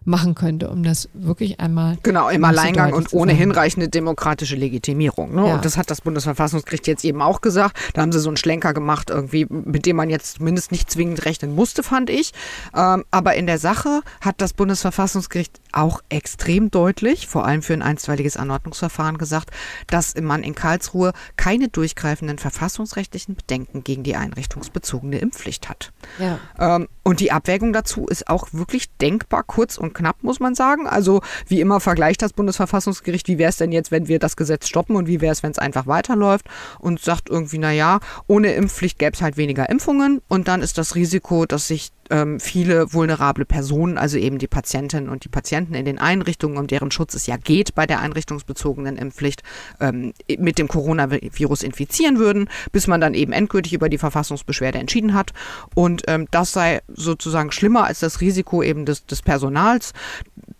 machen könnte, um das wirklich einmal. Genau, im Alleingang und ohne hinreichende demokratische Legitimierung. Ne? Ja. Und das hat das Bundesverfassungsgericht jetzt eben auch gesagt. Da haben sie so einen Schlenker gemacht, irgendwie, mit dem man jetzt zumindest nicht zwingend rechnen musste, fand ich. Ähm, aber in der Sache hat das Bundesverfassungsgericht auch extrem deutlich, vor allem für ein einstweiliges Anordnungsverfahren, gesagt, dass man in Karlsruhe keine durchgreifenden verfassungsrechtlichen Bedenken gegen die einrichtungsbezogene Impfpflicht hat. Ja. Ähm, und die Abwägung dazu ist auch wirklich denkbar kurz und knapp, muss man sagen. Also wie immer vergleicht das Bundesverfassungsgericht, wie wäre es denn jetzt, wenn wir das Gesetz stoppen und wie wäre es, wenn es einfach weiterläuft und sagt irgendwie, naja, ohne Impfpflicht gäbe es halt weniger Impfungen und dann ist das Risiko, dass sich ähm, viele vulnerable Personen, also eben die Patientinnen und die Patienten in den Einrichtungen, um deren Schutz es ja geht bei der einrichtungsbezogenen Impfpflicht, ähm, mit dem Coronavirus infizieren würden, bis man dann eben endgültig über die Verfassungsbeschwerde entschieden hat. Und ähm, das sei sozusagen schlimmer als das Risiko eben des, des Personals,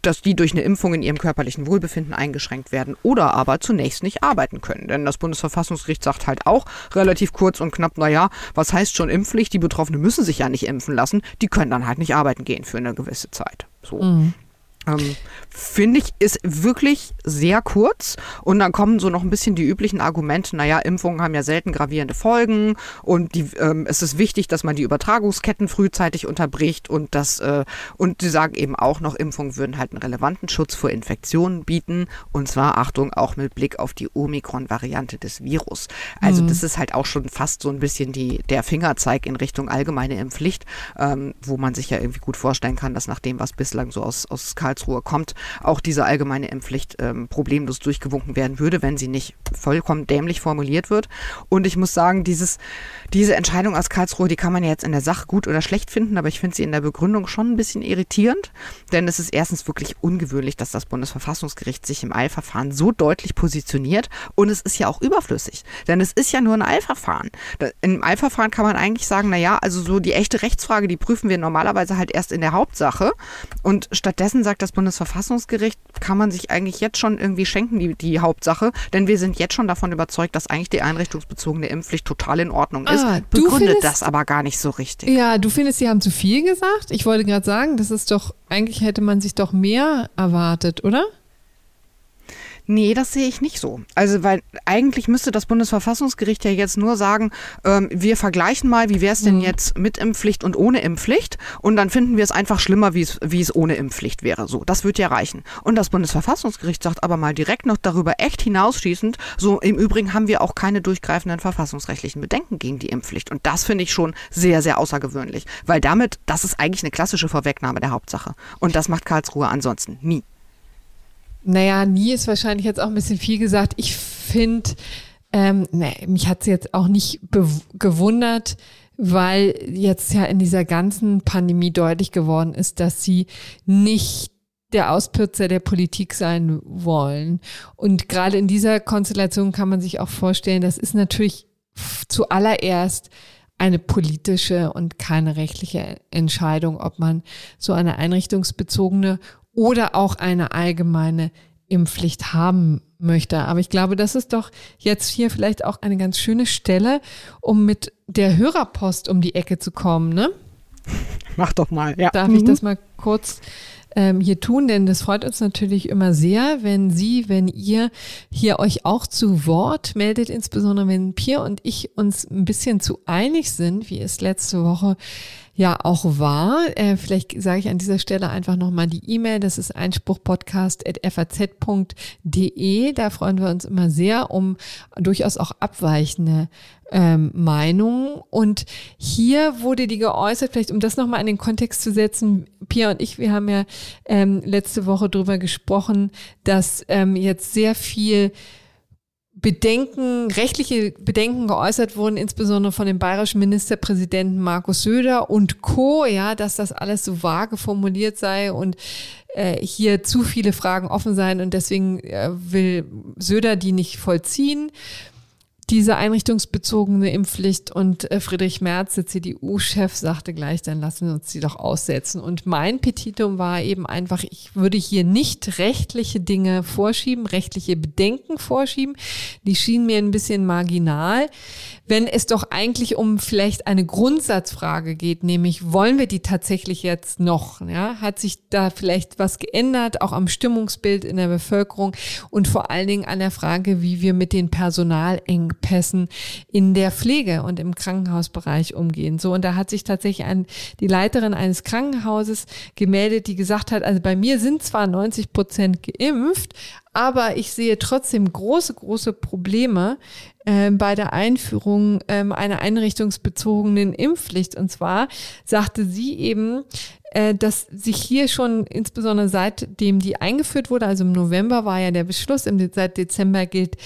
dass die durch eine Impfung in ihrem körperlichen Wohlbefinden eingeschränkt werden oder aber zunächst nicht arbeiten können. Denn das Bundesverfassungsgericht sagt halt auch relativ kurz und knapp, naja, was heißt schon Impfpflicht? Die Betroffenen müssen sich ja nicht impfen lassen, die können dann halt nicht arbeiten gehen für eine gewisse Zeit. So. Mhm. Ähm, Finde ich, ist wirklich sehr kurz. Und dann kommen so noch ein bisschen die üblichen Argumente, naja, Impfungen haben ja selten gravierende Folgen und die, ähm, es ist wichtig, dass man die Übertragungsketten frühzeitig unterbricht und das, äh, und sie sagen eben auch noch, Impfungen würden halt einen relevanten Schutz vor Infektionen bieten. Und zwar, Achtung, auch mit Blick auf die Omikron-Variante des Virus. Also mhm. das ist halt auch schon fast so ein bisschen die, der Fingerzeig in Richtung allgemeine Impfpflicht, ähm, wo man sich ja irgendwie gut vorstellen kann, dass nach dem, was bislang so aus, aus Karlsruhe kommt, auch diese allgemeine Impfpflicht ähm, problemlos durchgewunken werden würde, wenn sie nicht vollkommen dämlich formuliert wird. Und ich muss sagen, dieses, diese Entscheidung aus Karlsruhe, die kann man ja jetzt in der Sache gut oder schlecht finden, aber ich finde sie in der Begründung schon ein bisschen irritierend, denn es ist erstens wirklich ungewöhnlich, dass das Bundesverfassungsgericht sich im Eilverfahren so deutlich positioniert und es ist ja auch überflüssig, denn es ist ja nur ein Eilverfahren. Im Eilverfahren kann man eigentlich sagen, naja, also so die echte Rechtsfrage, die prüfen wir normalerweise halt erst in der Hauptsache und stattdessen sagt das Bundesverfassungsgericht, kann man sich eigentlich jetzt schon irgendwie schenken, die, die Hauptsache, denn wir sind jetzt schon davon überzeugt, dass eigentlich die einrichtungsbezogene Impfpflicht total in Ordnung ist ist, begründet findest, das aber gar nicht so richtig. Ja, du findest, sie haben zu viel gesagt? Ich wollte gerade sagen, das ist doch, eigentlich hätte man sich doch mehr erwartet, oder? Nee, das sehe ich nicht so. Also, weil eigentlich müsste das Bundesverfassungsgericht ja jetzt nur sagen, ähm, wir vergleichen mal, wie wäre es denn mhm. jetzt mit Impfpflicht und ohne Impfpflicht und dann finden wir es einfach schlimmer, wie es, wie es ohne Impfpflicht wäre. So, das wird ja reichen. Und das Bundesverfassungsgericht sagt aber mal direkt noch darüber echt hinausschießend, so im Übrigen haben wir auch keine durchgreifenden verfassungsrechtlichen Bedenken gegen die Impfpflicht. Und das finde ich schon sehr, sehr außergewöhnlich, weil damit, das ist eigentlich eine klassische Vorwegnahme der Hauptsache. Und das macht Karlsruhe ansonsten nie. Naja, nie ist wahrscheinlich jetzt auch ein bisschen viel gesagt. Ich finde, ähm, nee, mich hat es jetzt auch nicht gewundert, weil jetzt ja in dieser ganzen Pandemie deutlich geworden ist, dass sie nicht der Auspürzer der Politik sein wollen. Und gerade in dieser Konstellation kann man sich auch vorstellen, das ist natürlich zuallererst eine politische und keine rechtliche Entscheidung, ob man so eine einrichtungsbezogene oder auch eine allgemeine Impfpflicht haben möchte. Aber ich glaube, das ist doch jetzt hier vielleicht auch eine ganz schöne Stelle, um mit der Hörerpost um die Ecke zu kommen, ne? Mach doch mal, ja. Darf mhm. ich das mal kurz ähm, hier tun, denn das freut uns natürlich immer sehr, wenn Sie, wenn ihr hier euch auch zu Wort meldet, insbesondere wenn Pierre und ich uns ein bisschen zu einig sind, wie es letzte Woche ja auch war. Äh, vielleicht sage ich an dieser Stelle einfach nochmal die E-Mail. Das ist einspruchpodcast.faz.de. Da freuen wir uns immer sehr um durchaus auch abweichende ähm, Meinungen. Und hier wurde die geäußert, vielleicht um das nochmal in den Kontext zu setzen. Pia und ich, wir haben ja ähm, letzte Woche darüber gesprochen, dass ähm, jetzt sehr viel Bedenken, rechtliche Bedenken geäußert wurden, insbesondere von dem bayerischen Ministerpräsidenten Markus Söder und Co., ja, dass das alles so vage formuliert sei und äh, hier zu viele Fragen offen seien und deswegen äh, will Söder die nicht vollziehen. Diese einrichtungsbezogene Impfpflicht und äh, Friedrich Merz, der CDU-Chef, sagte gleich, dann lassen wir uns die doch aussetzen. Und mein Petitum war eben einfach, ich würde hier nicht rechtliche Dinge vorschieben, rechtliche Bedenken vorschieben. Die schienen mir ein bisschen marginal wenn es doch eigentlich um vielleicht eine Grundsatzfrage geht, nämlich wollen wir die tatsächlich jetzt noch? Ja? Hat sich da vielleicht was geändert, auch am Stimmungsbild in der Bevölkerung und vor allen Dingen an der Frage, wie wir mit den Personalengpässen in der Pflege und im Krankenhausbereich umgehen. So, und da hat sich tatsächlich ein, die Leiterin eines Krankenhauses gemeldet, die gesagt hat, also bei mir sind zwar 90 Prozent geimpft, aber ich sehe trotzdem große, große Probleme äh, bei der Einführung äh, einer einrichtungsbezogenen Impfpflicht. Und zwar sagte sie eben, äh, dass sich hier schon insbesondere seitdem die eingeführt wurde, also im November war ja der Beschluss, seit Dezember gilt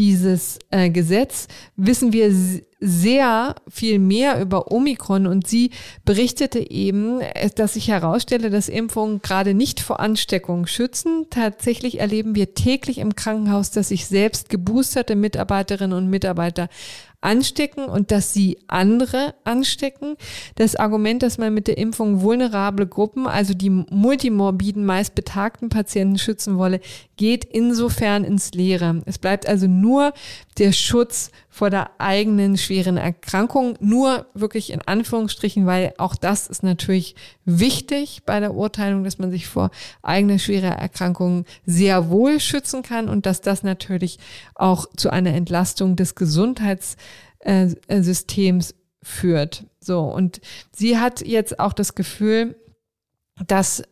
dieses äh, Gesetz, wissen wir sehr viel mehr über Omikron und sie berichtete eben, äh, dass sich herausstelle, dass Impfungen gerade nicht vor Ansteckung schützen. Tatsächlich erleben wir täglich im Krankenhaus, dass sich selbst geboosterte Mitarbeiterinnen und Mitarbeiter anstecken und dass sie andere anstecken. Das Argument, dass man mit der Impfung vulnerable Gruppen, also die multimorbiden, meist betagten Patienten schützen wolle, geht insofern ins Leere. Es bleibt also nur der Schutz vor der eigenen schweren Erkrankung, nur wirklich in Anführungsstrichen, weil auch das ist natürlich wichtig bei der Urteilung, dass man sich vor eigener schwerer Erkrankung sehr wohl schützen kann und dass das natürlich auch zu einer Entlastung des Gesundheitssystems führt. So. Und sie hat jetzt auch das Gefühl, dass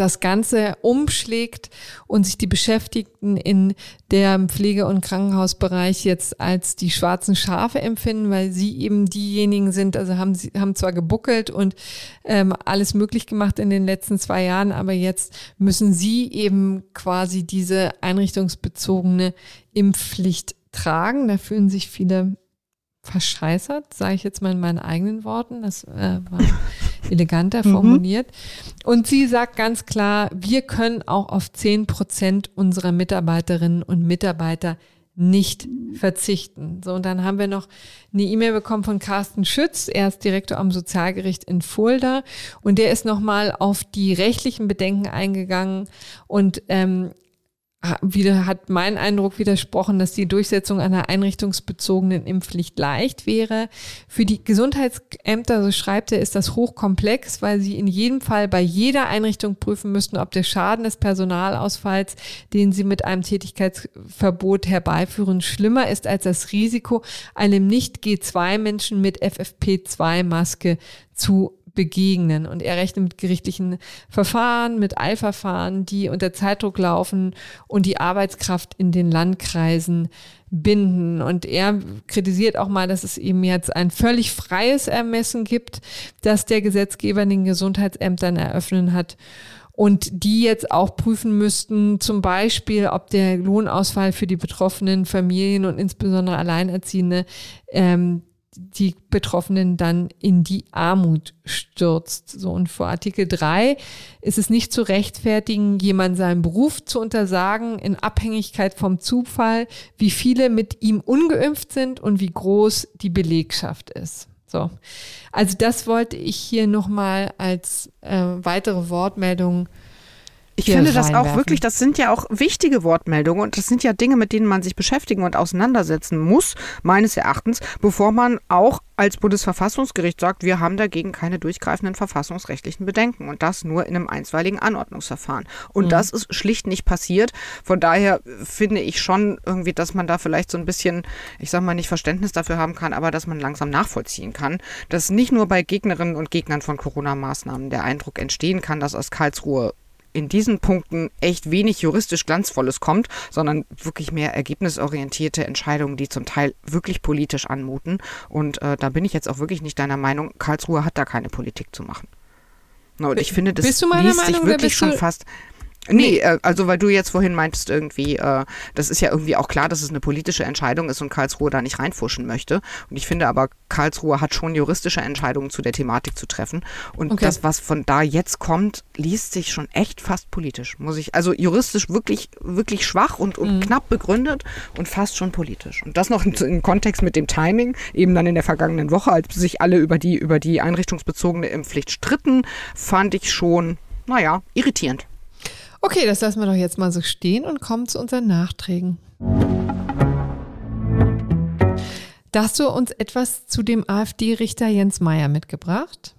das Ganze umschlägt und sich die Beschäftigten in der Pflege- und Krankenhausbereich jetzt als die schwarzen Schafe empfinden, weil sie eben diejenigen sind, also haben sie haben zwar gebuckelt und ähm, alles möglich gemacht in den letzten zwei Jahren, aber jetzt müssen sie eben quasi diese einrichtungsbezogene Impfpflicht tragen. Da fühlen sich viele verscheißert, sage ich jetzt mal in meinen eigenen Worten. Das äh, war eleganter mhm. formuliert. Mhm. Und sie sagt ganz klar, wir können auch auf zehn Prozent unserer Mitarbeiterinnen und Mitarbeiter nicht verzichten. So, und dann haben wir noch eine E-Mail bekommen von Carsten Schütz. Er ist Direktor am Sozialgericht in Fulda und der ist nochmal auf die rechtlichen Bedenken eingegangen und ähm, wieder hat mein Eindruck widersprochen, dass die Durchsetzung einer einrichtungsbezogenen Impfpflicht leicht wäre. Für die Gesundheitsämter, so schreibt er, ist das hochkomplex, weil sie in jedem Fall bei jeder Einrichtung prüfen müssten, ob der Schaden des Personalausfalls, den sie mit einem Tätigkeitsverbot herbeiführen, schlimmer ist als das Risiko, einem Nicht-G2-Menschen mit FFP2-Maske zu begegnen. Und er rechnet mit gerichtlichen Verfahren, mit Eilverfahren, die unter Zeitdruck laufen und die Arbeitskraft in den Landkreisen binden. Und er kritisiert auch mal, dass es eben jetzt ein völlig freies Ermessen gibt, das der Gesetzgeber den Gesundheitsämtern eröffnen hat und die jetzt auch prüfen müssten, zum Beispiel, ob der Lohnausfall für die betroffenen Familien und insbesondere Alleinerziehende ähm, die Betroffenen dann in die Armut stürzt. So und vor Artikel 3 ist es nicht zu rechtfertigen, jemand seinen Beruf zu untersagen in Abhängigkeit vom Zufall, wie viele mit ihm ungeimpft sind und wie groß die Belegschaft ist. So. Also das wollte ich hier nochmal als äh, weitere Wortmeldung ich finde das auch wirklich, das sind ja auch wichtige Wortmeldungen und das sind ja Dinge, mit denen man sich beschäftigen und auseinandersetzen muss, meines Erachtens, bevor man auch als Bundesverfassungsgericht sagt, wir haben dagegen keine durchgreifenden verfassungsrechtlichen Bedenken und das nur in einem einstweiligen Anordnungsverfahren. Und mhm. das ist schlicht nicht passiert. Von daher finde ich schon irgendwie, dass man da vielleicht so ein bisschen, ich sag mal, nicht Verständnis dafür haben kann, aber dass man langsam nachvollziehen kann, dass nicht nur bei Gegnerinnen und Gegnern von Corona-Maßnahmen der Eindruck entstehen kann, dass aus Karlsruhe in diesen Punkten echt wenig juristisch Glanzvolles kommt, sondern wirklich mehr ergebnisorientierte Entscheidungen, die zum Teil wirklich politisch anmuten. Und äh, da bin ich jetzt auch wirklich nicht deiner Meinung, Karlsruhe hat da keine Politik zu machen. Und ich finde, das liest sich wirklich schon fast Nee, äh, also weil du jetzt vorhin meintest irgendwie, äh, das ist ja irgendwie auch klar, dass es eine politische Entscheidung ist und Karlsruhe da nicht reinfuschen möchte. Und ich finde aber, Karlsruhe hat schon juristische Entscheidungen zu der Thematik zu treffen. Und okay. das, was von da jetzt kommt, liest sich schon echt fast politisch, muss ich. Also juristisch wirklich, wirklich schwach und, und mhm. knapp begründet und fast schon politisch. Und das noch im Kontext mit dem Timing, eben dann in der vergangenen Woche, als sich alle über die, über die einrichtungsbezogene Impfpflicht stritten, fand ich schon, naja, irritierend. Okay, das lassen wir doch jetzt mal so stehen und kommen zu unseren Nachträgen. Da hast du uns etwas zu dem AfD-Richter Jens Meyer mitgebracht?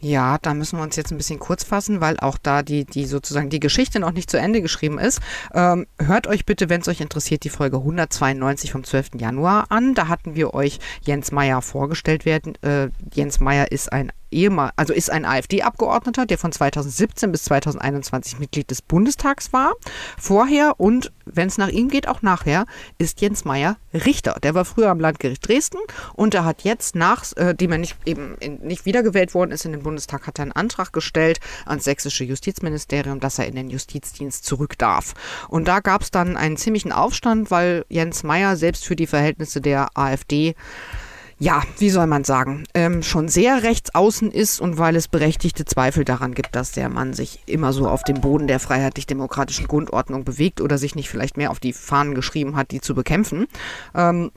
Ja, da müssen wir uns jetzt ein bisschen kurz fassen, weil auch da die, die sozusagen die Geschichte noch nicht zu Ende geschrieben ist. Ähm, hört euch bitte, wenn es euch interessiert, die Folge 192 vom 12. Januar an. Da hatten wir euch Jens Meyer vorgestellt werden. Äh, Jens Meyer ist ein ehemal, also ist ein AfD-Abgeordneter, der von 2017 bis 2021 Mitglied des Bundestags war. Vorher und, wenn es nach ihm geht, auch nachher, ist Jens Meyer Richter. Der war früher am Landgericht Dresden und er hat jetzt, nachdem äh, er nicht, eben in, nicht wiedergewählt worden ist in den Bundestag, hat er einen Antrag gestellt ans sächsische Justizministerium, dass er in den Justizdienst zurück darf. Und da gab es dann einen ziemlichen Aufstand, weil Jens Meyer selbst für die Verhältnisse der AfD ja, wie soll man sagen, ähm, schon sehr rechts außen ist und weil es berechtigte Zweifel daran gibt, dass der Mann sich immer so auf dem Boden der freiheitlich-demokratischen Grundordnung bewegt oder sich nicht vielleicht mehr auf die Fahnen geschrieben hat, die zu bekämpfen. Ähm,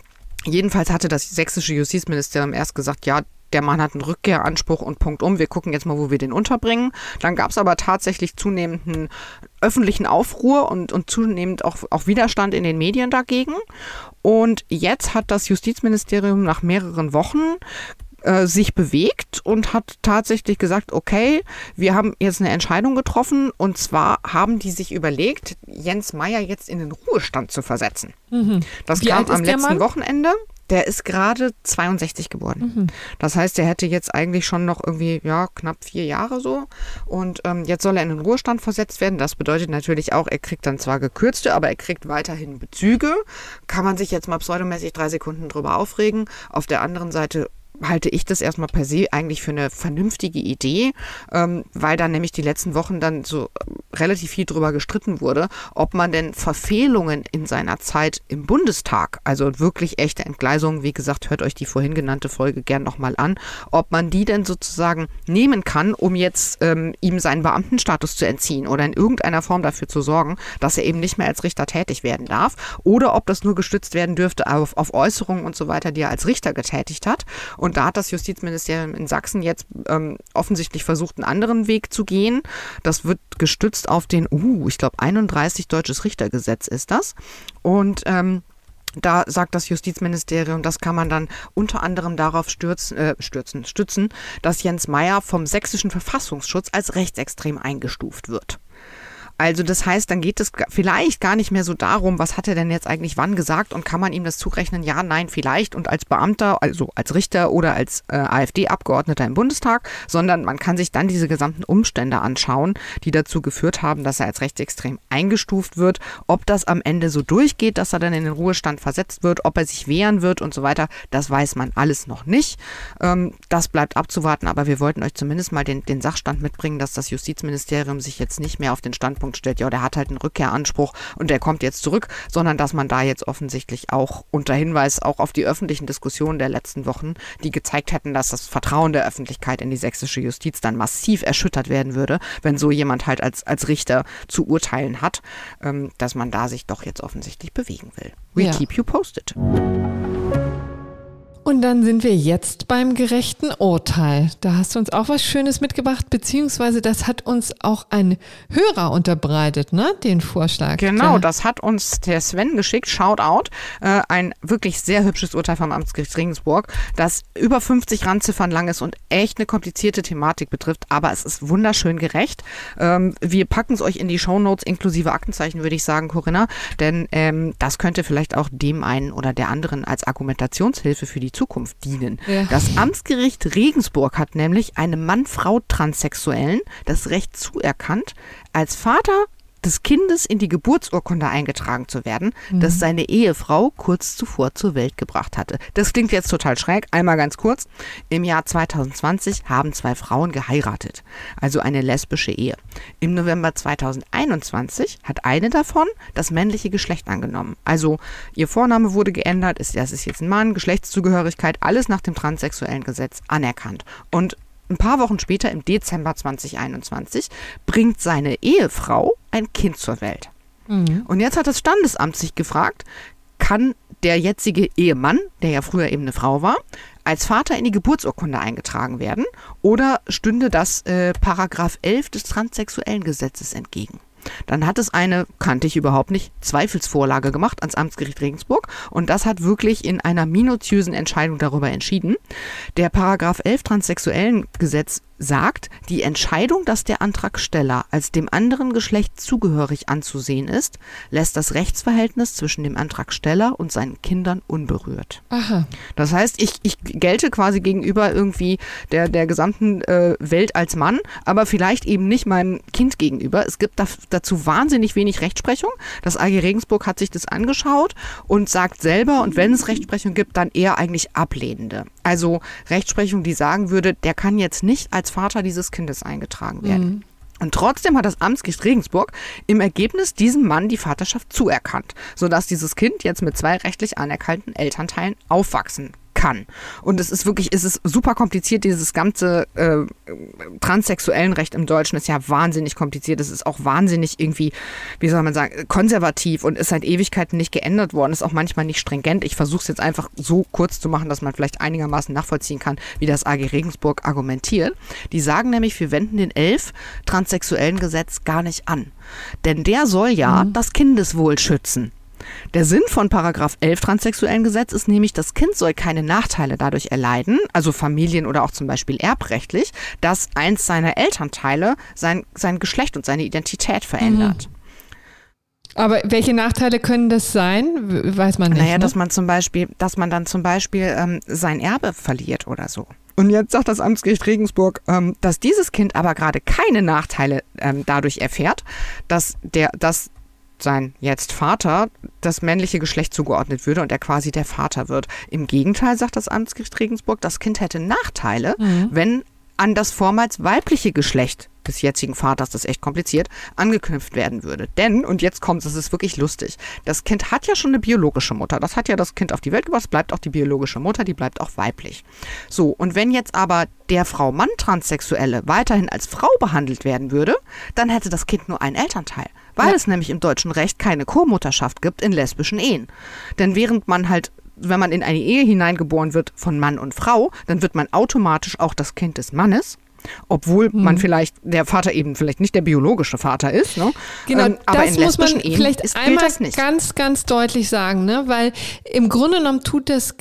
jedenfalls hatte das sächsische Justizministerium erst gesagt, ja, der Mann hat einen Rückkehranspruch und Punkt um. Wir gucken jetzt mal, wo wir den unterbringen. Dann gab es aber tatsächlich zunehmenden öffentlichen Aufruhr und, und zunehmend auch, auch Widerstand in den Medien dagegen. Und jetzt hat das Justizministerium nach mehreren Wochen äh, sich bewegt und hat tatsächlich gesagt, okay, wir haben jetzt eine Entscheidung getroffen und zwar haben die sich überlegt, Jens Meyer jetzt in den Ruhestand zu versetzen. Mhm. Das Wie kam am letzten Wochenende. Der ist gerade 62 geworden. Mhm. Das heißt, er hätte jetzt eigentlich schon noch irgendwie, ja, knapp vier Jahre so. Und ähm, jetzt soll er in den Ruhestand versetzt werden. Das bedeutet natürlich auch, er kriegt dann zwar gekürzte, aber er kriegt weiterhin Bezüge. Kann man sich jetzt mal pseudomäßig drei Sekunden drüber aufregen. Auf der anderen Seite halte ich das erstmal per se eigentlich für eine vernünftige Idee, ähm, weil da nämlich die letzten Wochen dann so äh, relativ viel drüber gestritten wurde, ob man denn Verfehlungen in seiner Zeit im Bundestag, also wirklich echte Entgleisungen, wie gesagt, hört euch die vorhin genannte Folge gern nochmal an, ob man die denn sozusagen nehmen kann, um jetzt ähm, ihm seinen Beamtenstatus zu entziehen oder in irgendeiner Form dafür zu sorgen, dass er eben nicht mehr als Richter tätig werden darf oder ob das nur gestützt werden dürfte auf, auf Äußerungen und so weiter, die er als Richter getätigt hat. Und und da hat das Justizministerium in Sachsen jetzt ähm, offensichtlich versucht, einen anderen Weg zu gehen. Das wird gestützt auf den, uh, ich glaube, 31 deutsches Richtergesetz ist das. Und ähm, da sagt das Justizministerium, das kann man dann unter anderem darauf stürzen, äh, stürzen, stützen, dass Jens Meyer vom sächsischen Verfassungsschutz als rechtsextrem eingestuft wird. Also das heißt, dann geht es vielleicht gar nicht mehr so darum, was hat er denn jetzt eigentlich wann gesagt und kann man ihm das zurechnen? Ja, nein, vielleicht und als Beamter, also als Richter oder als äh, AfD-Abgeordneter im Bundestag, sondern man kann sich dann diese gesamten Umstände anschauen, die dazu geführt haben, dass er als rechtsextrem eingestuft wird. Ob das am Ende so durchgeht, dass er dann in den Ruhestand versetzt wird, ob er sich wehren wird und so weiter, das weiß man alles noch nicht. Ähm, das bleibt abzuwarten, aber wir wollten euch zumindest mal den, den Sachstand mitbringen, dass das Justizministerium sich jetzt nicht mehr auf den Standpunkt Standpunkt stellt, ja, der hat halt einen Rückkehranspruch und der kommt jetzt zurück, sondern dass man da jetzt offensichtlich auch unter Hinweis auch auf die öffentlichen Diskussionen der letzten Wochen, die gezeigt hätten, dass das Vertrauen der Öffentlichkeit in die sächsische Justiz dann massiv erschüttert werden würde, wenn so jemand halt als, als Richter zu urteilen hat, ähm, dass man da sich doch jetzt offensichtlich bewegen will. We ja. keep you posted. Und dann sind wir jetzt beim gerechten Urteil. Da hast du uns auch was Schönes mitgebracht, beziehungsweise das hat uns auch ein Hörer unterbreitet, ne? Den Vorschlag. Genau, das hat uns der Sven geschickt. Shoutout. Äh, ein wirklich sehr hübsches Urteil vom Amtsgericht Regensburg, das über 50 Randziffern lang ist und echt eine komplizierte Thematik betrifft, aber es ist wunderschön gerecht. Ähm, wir packen es euch in die Shownotes inklusive Aktenzeichen, würde ich sagen, Corinna, denn ähm, das könnte vielleicht auch dem einen oder der anderen als Argumentationshilfe für die die Zukunft dienen. Ja. Das Amtsgericht Regensburg hat nämlich einem Mann-Frau-Transsexuellen das Recht zuerkannt, als Vater des Kindes in die Geburtsurkunde eingetragen zu werden, mhm. das seine Ehefrau kurz zuvor zur Welt gebracht hatte. Das klingt jetzt total schräg. Einmal ganz kurz. Im Jahr 2020 haben zwei Frauen geheiratet, also eine lesbische Ehe. Im November 2021 hat eine davon das männliche Geschlecht angenommen. Also ihr Vorname wurde geändert, ist, das ist jetzt ein Mann, Geschlechtszugehörigkeit, alles nach dem transsexuellen Gesetz anerkannt. Und ein paar Wochen später, im Dezember 2021, bringt seine Ehefrau ein Kind zur Welt. Mhm. Und jetzt hat das Standesamt sich gefragt, kann der jetzige Ehemann, der ja früher eben eine Frau war, als Vater in die Geburtsurkunde eingetragen werden oder stünde das äh, Paragraph 11 des transsexuellen Gesetzes entgegen? Dann hat es eine, kannte ich überhaupt nicht, Zweifelsvorlage gemacht ans Amtsgericht Regensburg und das hat wirklich in einer minutiösen Entscheidung darüber entschieden. Der Paragraph 11 transsexuellen Gesetz sagt, die Entscheidung, dass der Antragsteller als dem anderen Geschlecht zugehörig anzusehen ist, lässt das Rechtsverhältnis zwischen dem Antragsteller und seinen Kindern unberührt. Aha. Das heißt, ich, ich gelte quasi gegenüber irgendwie der, der gesamten äh, Welt als Mann, aber vielleicht eben nicht meinem Kind gegenüber. Es gibt da, dazu wahnsinnig wenig Rechtsprechung. Das AG Regensburg hat sich das angeschaut und sagt selber, und wenn es Rechtsprechung gibt, dann eher eigentlich ablehnende. Also Rechtsprechung, die sagen würde, der kann jetzt nicht als Vater dieses Kindes eingetragen werden. Mhm. Und trotzdem hat das Amtsgericht Regensburg im Ergebnis diesem Mann die Vaterschaft zuerkannt, sodass dieses Kind jetzt mit zwei rechtlich anerkannten Elternteilen aufwachsen kann. Und es ist wirklich, es ist super kompliziert, dieses ganze äh, transsexuellen Recht im Deutschen ist ja wahnsinnig kompliziert. Es ist auch wahnsinnig irgendwie, wie soll man sagen, konservativ und ist seit Ewigkeiten nicht geändert worden, ist auch manchmal nicht stringent. Ich versuche es jetzt einfach so kurz zu machen, dass man vielleicht einigermaßen nachvollziehen kann, wie das AG Regensburg argumentiert. Die sagen nämlich, wir wenden den elf transsexuellen Gesetz gar nicht an. Denn der soll ja mhm. das Kindeswohl schützen. Der Sinn von Paragraph 11 transsexuellen Gesetz ist nämlich, das Kind soll keine Nachteile dadurch erleiden, also Familien oder auch zum Beispiel erbrechtlich, dass eins seiner Elternteile sein, sein Geschlecht und seine Identität verändert. Mhm. Aber welche Nachteile können das sein? Weiß man nicht. Naja, ne? dass man zum Beispiel, dass man dann zum Beispiel ähm, sein Erbe verliert oder so. Und jetzt sagt das Amtsgericht Regensburg, ähm, dass dieses Kind aber gerade keine Nachteile ähm, dadurch erfährt, dass der, dass sein jetzt Vater das männliche Geschlecht zugeordnet würde und er quasi der Vater wird. Im Gegenteil, sagt das Amtsgericht Regensburg, das Kind hätte Nachteile, mhm. wenn an das vormals weibliche Geschlecht des jetzigen Vaters, das ist echt kompliziert, angeknüpft werden würde. Denn, und jetzt kommt es, ist wirklich lustig, das Kind hat ja schon eine biologische Mutter. Das hat ja das Kind auf die Welt gebracht, es bleibt auch die biologische Mutter, die bleibt auch weiblich. So, und wenn jetzt aber der Frau-Mann-Transsexuelle weiterhin als Frau behandelt werden würde, dann hätte das Kind nur einen Elternteil weil ja. es nämlich im deutschen Recht keine Co-Mutterschaft gibt in lesbischen Ehen. Denn während man halt wenn man in eine Ehe hineingeboren wird von Mann und Frau, dann wird man automatisch auch das Kind des Mannes obwohl hm. man vielleicht der Vater eben vielleicht nicht der biologische Vater ist. Ne? Genau, ähm, aber das muss man Ehen vielleicht ist, einmal ganz, ganz deutlich sagen, ne? weil im Grunde genommen tut das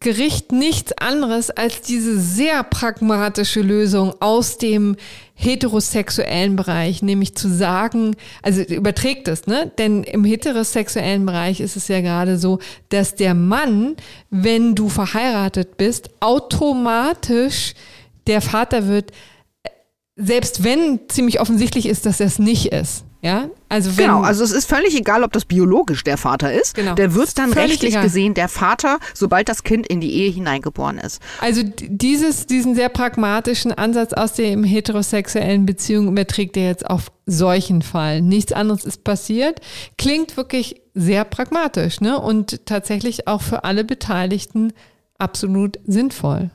Gericht nichts anderes als diese sehr pragmatische Lösung aus dem heterosexuellen Bereich, nämlich zu sagen, also überträgt es, ne? Denn im heterosexuellen Bereich ist es ja gerade so, dass der Mann, wenn du verheiratet bist, automatisch der Vater wird, selbst wenn ziemlich offensichtlich ist, dass er es nicht ist. Ja, also wenn, genau, also es ist völlig egal, ob das biologisch der Vater ist. Genau. Der wird dann rechtlich egal. gesehen der Vater, sobald das Kind in die Ehe hineingeboren ist. Also dieses, diesen sehr pragmatischen Ansatz aus der heterosexuellen Beziehung überträgt er jetzt auf solchen Fall. Nichts anderes ist passiert. Klingt wirklich sehr pragmatisch, ne? Und tatsächlich auch für alle Beteiligten absolut sinnvoll.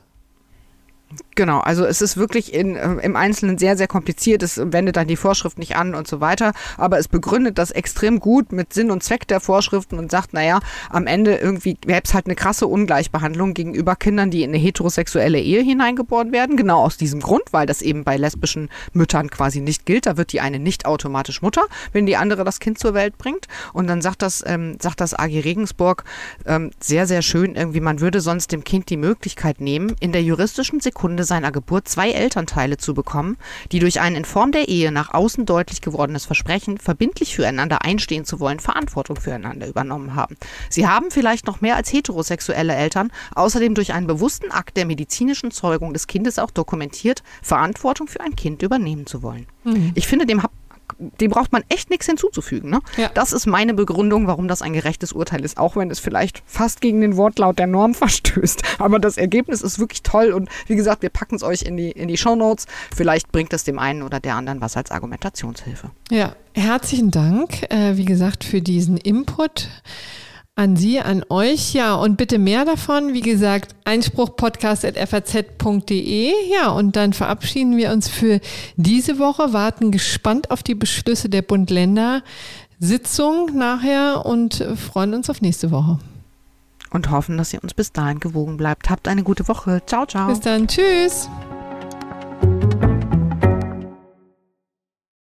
Genau, also es ist wirklich in, äh, im Einzelnen sehr, sehr kompliziert. Es wendet dann die Vorschrift nicht an und so weiter. Aber es begründet das extrem gut mit Sinn und Zweck der Vorschriften und sagt, naja, am Ende irgendwie gäbe es halt eine krasse Ungleichbehandlung gegenüber Kindern, die in eine heterosexuelle Ehe hineingeboren werden. Genau aus diesem Grund, weil das eben bei lesbischen Müttern quasi nicht gilt. Da wird die eine nicht automatisch Mutter, wenn die andere das Kind zur Welt bringt. Und dann sagt das, ähm, sagt das AG Regensburg ähm, sehr, sehr schön irgendwie, man würde sonst dem Kind die Möglichkeit nehmen, in der juristischen Sekunde seiner Geburt zwei Elternteile zu bekommen, die durch ein in Form der Ehe nach außen deutlich gewordenes Versprechen, verbindlich füreinander einstehen zu wollen, Verantwortung füreinander übernommen haben. Sie haben vielleicht noch mehr als heterosexuelle Eltern außerdem durch einen bewussten Akt der medizinischen Zeugung des Kindes auch dokumentiert, Verantwortung für ein Kind übernehmen zu wollen. Mhm. Ich finde, dem dem braucht man echt nichts hinzuzufügen. Ne? Ja. Das ist meine Begründung, warum das ein gerechtes Urteil ist, auch wenn es vielleicht fast gegen den Wortlaut der Norm verstößt. Aber das Ergebnis ist wirklich toll und wie gesagt, wir packen es euch in die, in die Shownotes. Vielleicht bringt es dem einen oder der anderen was als Argumentationshilfe. Ja, herzlichen Dank, äh, wie gesagt, für diesen Input an Sie, an euch. Ja, und bitte mehr davon. Wie gesagt, einspruchpodcast.faz.de. Ja, und dann verabschieden wir uns für diese Woche, warten gespannt auf die Beschlüsse der Bund-Länder-Sitzung nachher und freuen uns auf nächste Woche. Und hoffen, dass ihr uns bis dahin gewogen bleibt. Habt eine gute Woche. Ciao, ciao. Bis dann. Tschüss.